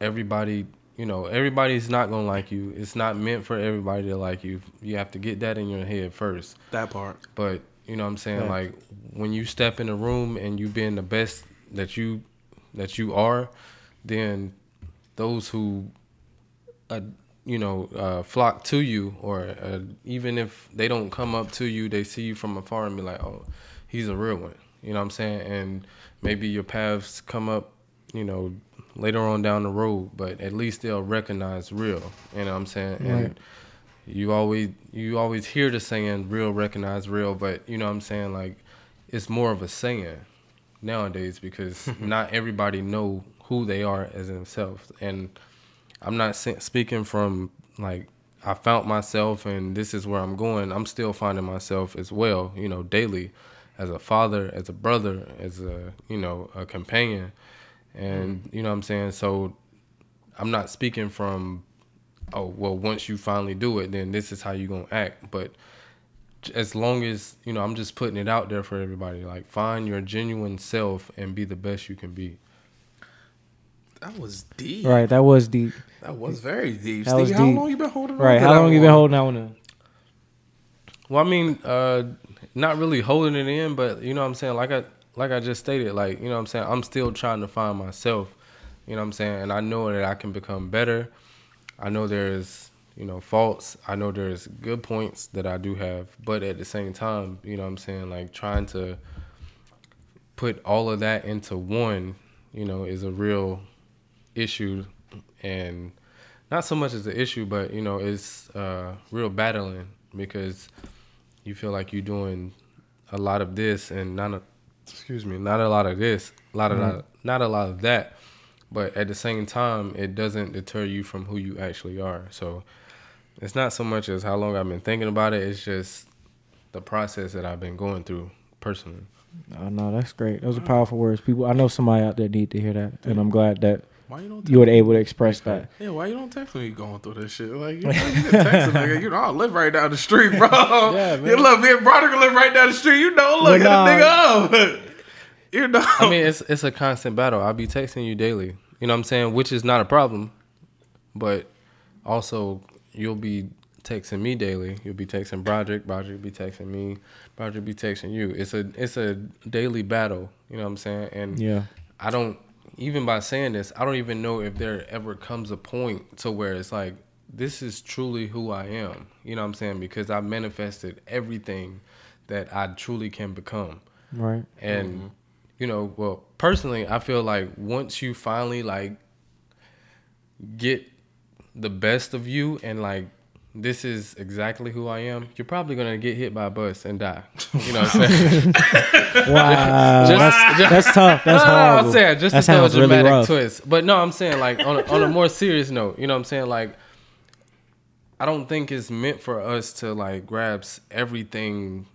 everybody, you know, everybody's not to like you. It's not meant for everybody to like you. You have to get that in your head first. that part. But you know what I'm saying? Facts. Like when you step in a room and you being the best that you that you are, then those who uh, you know uh, flock to you, or uh, even if they don't come up to you, they see you from afar and be like, "Oh, he's a real one." You know what I'm saying? And maybe your paths come up, you know, later on down the road, but at least they'll recognize real. You know what I'm saying? Right. And you always you always hear the saying real recognize real but you know what i'm saying like it's more of a saying nowadays because not everybody know who they are as themselves and i'm not speaking from like i found myself and this is where i'm going i'm still finding myself as well you know daily as a father as a brother as a you know a companion and mm-hmm. you know what i'm saying so i'm not speaking from oh well once you finally do it then this is how you're gonna act but as long as you know i'm just putting it out there for everybody like find your genuine self and be the best you can be That was deep. Right. That was deep. That was very deep. That was Stevie, how deep. long you been holding on? Right. How long you been holding that one in? well i mean uh not really holding it in but you know what i'm saying like i like i just stated like you know what i'm saying i'm still trying to find myself you know what i'm saying and i know that i can become better i know there's you know faults i know there's good points that i do have but at the same time you know what i'm saying like trying to put all of that into one you know is a real issue and not so much as an issue but you know it's uh real battling because you feel like you're doing a lot of this and not a excuse me not a lot of this a lot of that, not a lot of that. But at the same time it doesn't deter you from who you actually are. So it's not so much as how long i've been thinking about it. It's just the process that i've been going through personally. Oh no, that's great. Those are powerful words. People, I know somebody out there need to hear that, and I'm glad that Why you don't? you were able to express that. Yeah, why you don't text me going through this shit? Like, you, know, you can text a nigga. You know, I live right down the street, bro. Yeah, You man. look, me and Broderick live right down the street. You know, look, But hit nah. a nigga up. you know. I mean, it's it's a constant battle. I'll be texting you daily. You know what I'm saying? Which is not a problem. But also you'll be texting me daily. You'll be texting Broderick, Broderick be texting me, Broderick be texting you. It's a it's a daily battle, you know what I'm saying? And Yeah. I don't even by saying this, I don't even know if there ever comes a point to where it's like this is truly who I am. You know what I'm saying? Because I manifested everything that I truly can become. Right. And you know, well, personally, I feel like once you finally like get the best of you and like this is exactly who I am, you're probably gonna get hit by a bus and die. You know what I'm saying? Wow, that's, that's tough. That's No, no, no, horrible. I'm saying just that to throw a sounds really dramatic twist. But no, I'm saying like on a, on a more serious note. You know what I'm saying? Like, I don't think it's meant for us to like grasp everything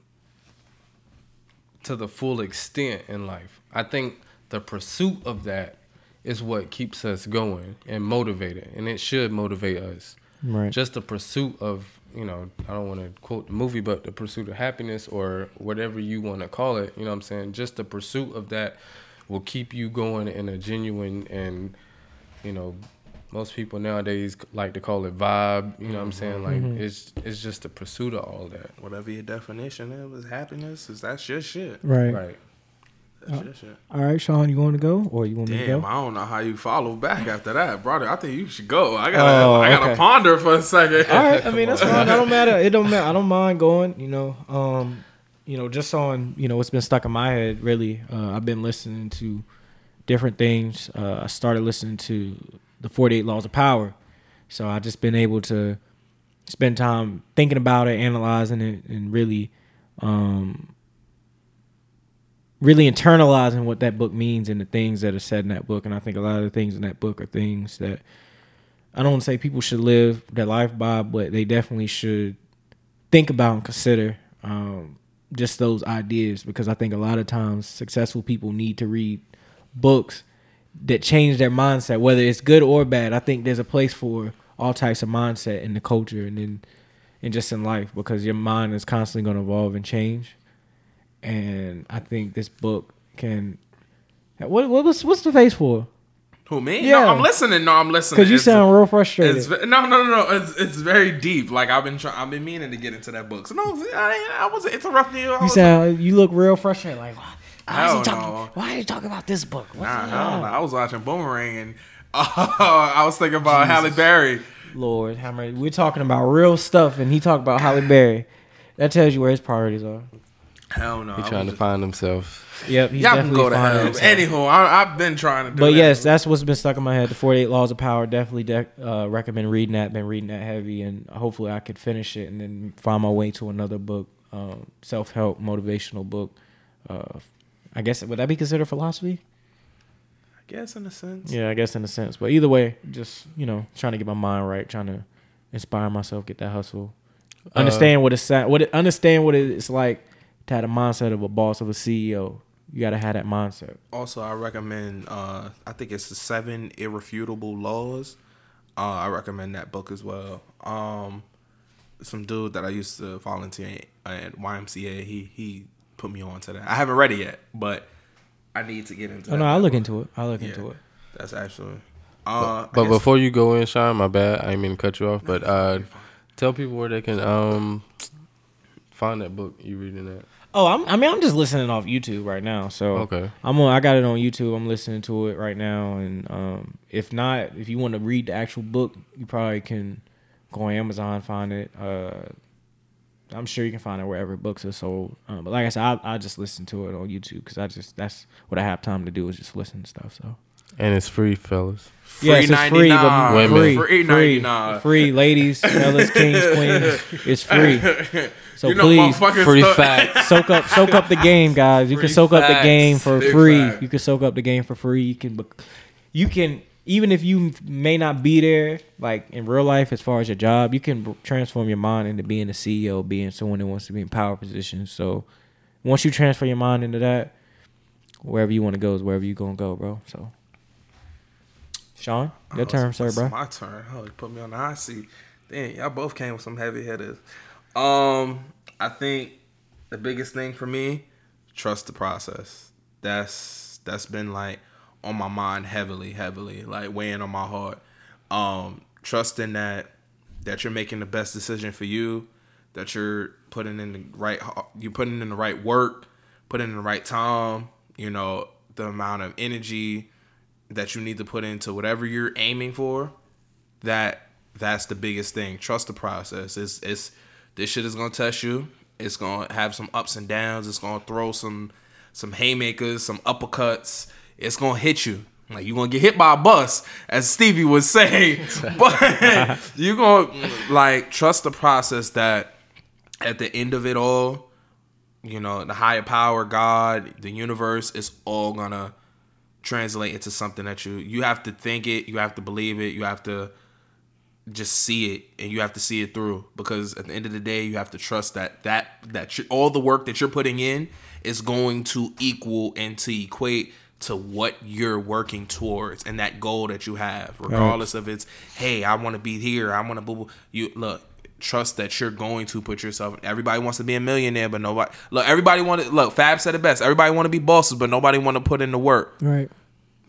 to the full extent in life. I think the pursuit of that is what keeps us going and motivated, and it should motivate us. Right. Just the pursuit of you know, I don't want to quote the movie, but the pursuit of happiness or whatever you want to call it. You know what I'm saying? Just the pursuit of that will keep you going in a genuine and you know most people nowadays like to call it vibe you know what i'm saying like Mm-hmm. it's it's just the pursuit of all that Whatever your definition is, is happiness, is that's your shit. Right. right That's your shit. All right, Sean, you want to go or you want me to Damn, go? I don't know how you follow back after that, brother. I think you should go. I gotta, Oh, I gotta okay. ponder for a second. All right, I mean that's fine. That don't matter. It don't matter. I don't mind going. You know, um, you know, just on you know what's been stuck in my head. Really, uh, I've been listening to different things. Uh, I started listening to the Forty Eight Laws of Power, so I just been able to spend time thinking about it, analyzing it, and really, um, really internalizing what that book means and the things that are said in that book. And I think a lot of the things in that book are things that I don't want to say people should live their life by, but they definitely should think about and consider um, just those ideas because I think a lot of times successful people need to read books that change their mindset, whether it's good or bad. I think there's a place for all types of mindset in the culture and in and just in life because your mind is constantly going to evolve and change. And I think this book can. What what what's what's the face for? Who me? Yeah. No, I'm listening. No, I'm listening. Because you It's- sound real frustrated. It's, no, no, no, no. It's, it's very deep. Like I've been trying. I've been meaning to get into that book. So no, I, I wasn't interrupting you. I You was, sound you look real frustrated. Like, why, why is he talking? Why are you talking about this book? What's Nah, going I, don't know. on? I was watching Boomerang and I was thinking about Halle Berry. Lord, how many? We're talking about real stuff, and he talked about Halle Berry. That tells you where his priorities are. Hell no. He I trying to just- find himself. Yep, he's Y'all can definitely go to finding hell. himself. Anywho, I, I've been trying to do But that. yes, that's what's been stuck in my head. The 48 Laws of Power. Definitely de- uh, recommend reading that. Been reading that heavy, and hopefully I could finish it and then find my way to another book, um, self help, motivational book. Uh, I guess would that be considered philosophy? I guess in a sense. Yeah, I guess in a sense. But either way, just you know, trying to get my mind right, trying to inspire myself, get that hustle, understand what it's what it, understand what it's like to have the mindset of a boss of a CEO. You got to have that mindset. Also, I recommend. Uh, I think it's the Seven Irrefutable Laws. Uh, I recommend that book as well. Um, some dude that I used to volunteer at YMCA. He he put me on to that. I haven't read it yet, but I need to get into. It. Oh that no, I'll book. look into it. I'll look Yeah. into it. That's actually. Uh, But I guess- before you go in, Sean, my bad. I didn't mean to cut you off. But uh, tell people where they can um find that book you reading that. Oh, I'm, I mean, I'm just listening off YouTube right now. So Okay. I'm on. I got it on YouTube. I'm listening to it right now. And um, if not, if you want to read the actual book, you probably can go on Amazon find it. Uh, I'm sure you can find it wherever books are sold. Um, but like I said, I, I just listen to it on YouTube because I just that's what I have time to do is just listen to stuff. So And it's free, fellas. free yes, it's free, but Women. free, Free free, free, ladies, fellas, kings, queens. It's free. So you know, please. Free facts. soak up soak up the game, guys. You can Free soak up the game for Big free. You can soak up the game for free. You can you can even if you may not be there like in real life as far as your job, you can transform your mind into being a CEO, being someone that wants to be in power positions. So once you transfer your mind into that, wherever you want to go is wherever you're going to go, bro. So Sean, your Oh, turn, sir, it's bro. My turn. Oh, you put me on the hot seat. Damn, y'all both came with some heavy hitters. Um, I think the biggest thing for me, trust the process. That's that's been like on my mind heavily, heavily, like weighing on my heart. Um, trusting that that you're making the best decision for you, that you're putting in the right you're putting in the right work, putting in the right time, you know, the amount of energy that you need to put into whatever you're aiming for, that that's the biggest thing. Trust the process. It's it's this shit is gonna test you. It's gonna have some ups and downs. It's gonna throw some some haymakers, some uppercuts. It's gonna hit you. Like you're gonna get hit by a bus, as Stevie would say, but you gonna like trust the process that at the end of it all, you know, the higher power, God, the universe is all gonna translate into something that you you have to think it, you have to believe it, you have to just see it and you have to see it through because at the end of the day you have to trust that that that all the work that you're putting in is going to equal and to equate to what you're working towards and that goal that you have regardless of it's hey I want to be here I want to boo you look trust that you're going to put yourself everybody wants to be a millionaire but nobody look everybody wanted look Fab said it best everybody want to be bosses but nobody want to put in the work. Right.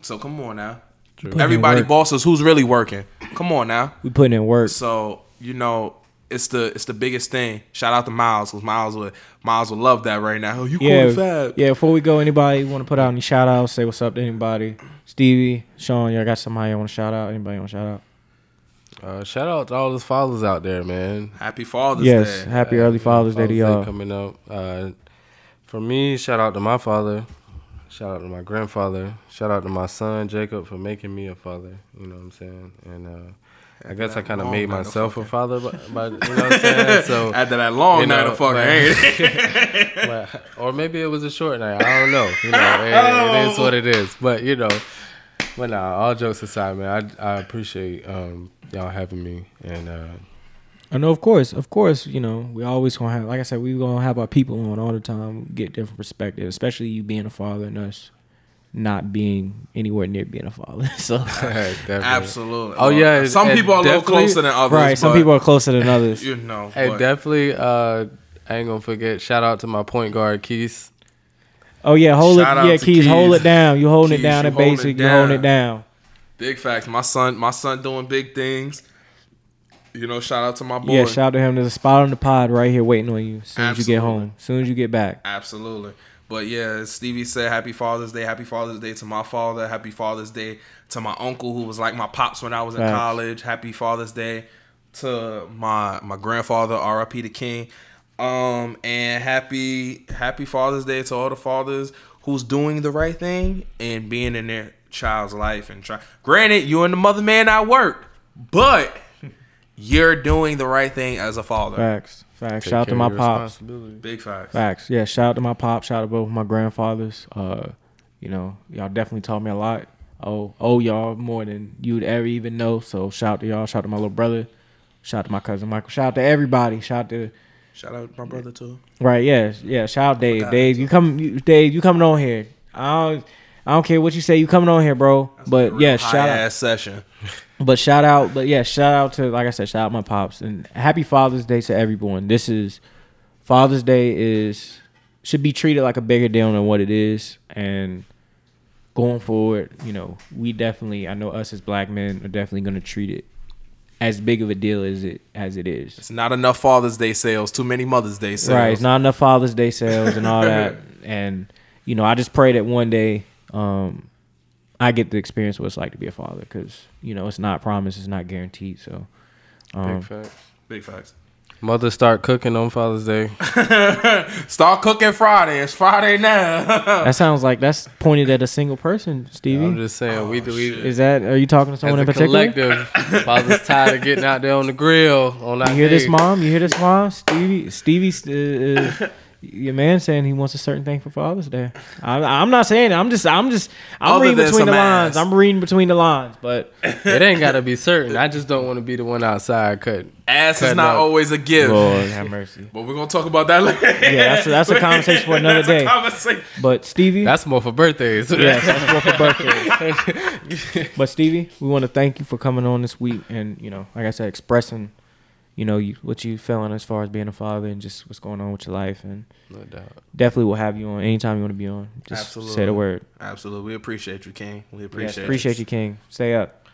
so come on now Put everybody bosses who's really working come on now We putting in work. so you know, it's the it's the biggest thing. Shout out to Miles, because Miles would Miles would love that right now. Oh, you Yeah, calling Fab? yeah. Before we go, anybody want to put out any shout outs? Say what's up to anybody. Stevie, Sean, y'all got somebody you want to shout out? Anybody want to shout out? Uh, shout out to all those fathers out there, man. Happy Father's yes. Day. Happy early Father's Day to y'all. coming up. Uh, for me, shout out to my father. Shout out to my grandfather. Shout out to my son Jacob for making me a father. You know what I'm saying? And uh, I guess I kind of made myself a father, but, but you know what I'm saying. So After that long You night of fucking, but- ain't it? but- or maybe it was a short night. I don't know. You know, it, it is what it is. But you know, but nah. All jokes aside, man, I I appreciate um, y'all having me, and uh, I know, of course, of course. You know, we always gonna have, like I said, we gonna have our people on all the time, get different perspectives, especially you being a father and us not being anywhere near being a father. so. Absolutely. Oh, yeah, Some people are a little closer than others. right, some people are closer than others. you know. Hey, but definitely. Uh, I ain't gonna forget. Shout out to my point guard Keith. Oh yeah, hold Shout it. Yeah, to Keys, hold it down. You holding Keys, it down you at holding basic. it You holding down. it down. big facts. My son, my son doing big things. You know, shout out to my boy. Yeah, shout out to him. There's a spot on the pod right here waiting on you. As soon as you get home. As soon as you get back. Absolutely. But yeah, Stevie said, Happy Father's Day. Happy Father's Day to my father. Happy Father's Day to my uncle who was like my pops when I was in college. Happy Father's Day to my my grandfather, R.I.P. the King. Um and happy happy Father's Day to all the fathers who's doing the right thing and being in their child's life and try. Granted, you and the mother man not work, but you're doing the right thing as a father. Facts. Facts. Take shout out to my pops. Big facts. Facts. Yeah, shout out to my pop. Shout out to both my grandfathers. Uh, you know, y'all definitely taught me a lot. Oh, oh, y'all more than you'd ever even know. So shout out to y'all. Shout out to my little brother. Shout out to my cousin Michael. Shout out to everybody. Shout out to Shout out my brother too. right. Yeah, yeah. Shout out Dave. Dave, you come. You, Dave, you coming on here? I don't. I don't care what you say. You coming on here, bro? but yeah, shout out. ass session. But shout out, but yeah, shout out to like I said, shout out my pops and happy Father's Day to everyone. This is Father's Day is should be treated like a bigger deal than what it is, and going forward, you know, we definitely, I know us as black men are definitely going to treat it as big of a deal as it as it is. It's not enough Father's Day sales. Too many Mother's Day sales. Right, it's not enough Father's Day sales and all that, and you know, I just pray that one day. um I get to experience what it's like to be a father because you know it's not promised, it's not guaranteed. So, um, Big facts. Big facts. Mother start cooking on Father's Day. Start cooking Friday. It's Friday now. that sounds like that's pointed at a single person, Stevie. I'm just saying, we do we Is that? Are you talking to someone a in particular? collective. Father's tired of getting out there on the grill on that You hear this, mom? You hear this, mom? Stevie, Stevie, uh, uh, your man saying he wants a certain thing for Father's Day. I'm, I'm not saying it. I'm just, I'm just, I'm Other reading between the lines. ass. I'm reading between the lines, but It ain't gotta be certain. I just don't want to be the one outside cutting. Ass is not up. always a gift. Lord have mercy. But we're gonna talk about that later. Yeah, that's a, that's a conversation for another That's a day. conversation. But Stevie, That's more for birthdays. yes, that's more for birthday. but Stevie, we want to thank you for coming on this week and you know, like I said, expressing, you know, you, what you feeling as far as being a father and just what's going on with your life and. no doubt. Definitely will have you on anytime you want to be on. Just say the word. Absolutely. We appreciate you, King. We Yes, appreciate appreciate you, King. Stay up.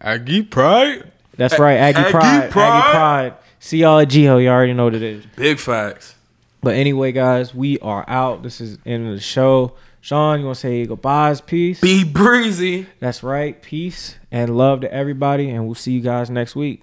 Aggie pride. That's right, Aggie, Aggie Pride. Pride. Aggie Pride. See y'all at GHOE. You already know what it is. Big facts. But anyway, guys, we are out. This is the end of the show. Sean, you want to say goodbyes, peace? Be breezy. That's right, peace and love to everybody, and we'll see you guys next week.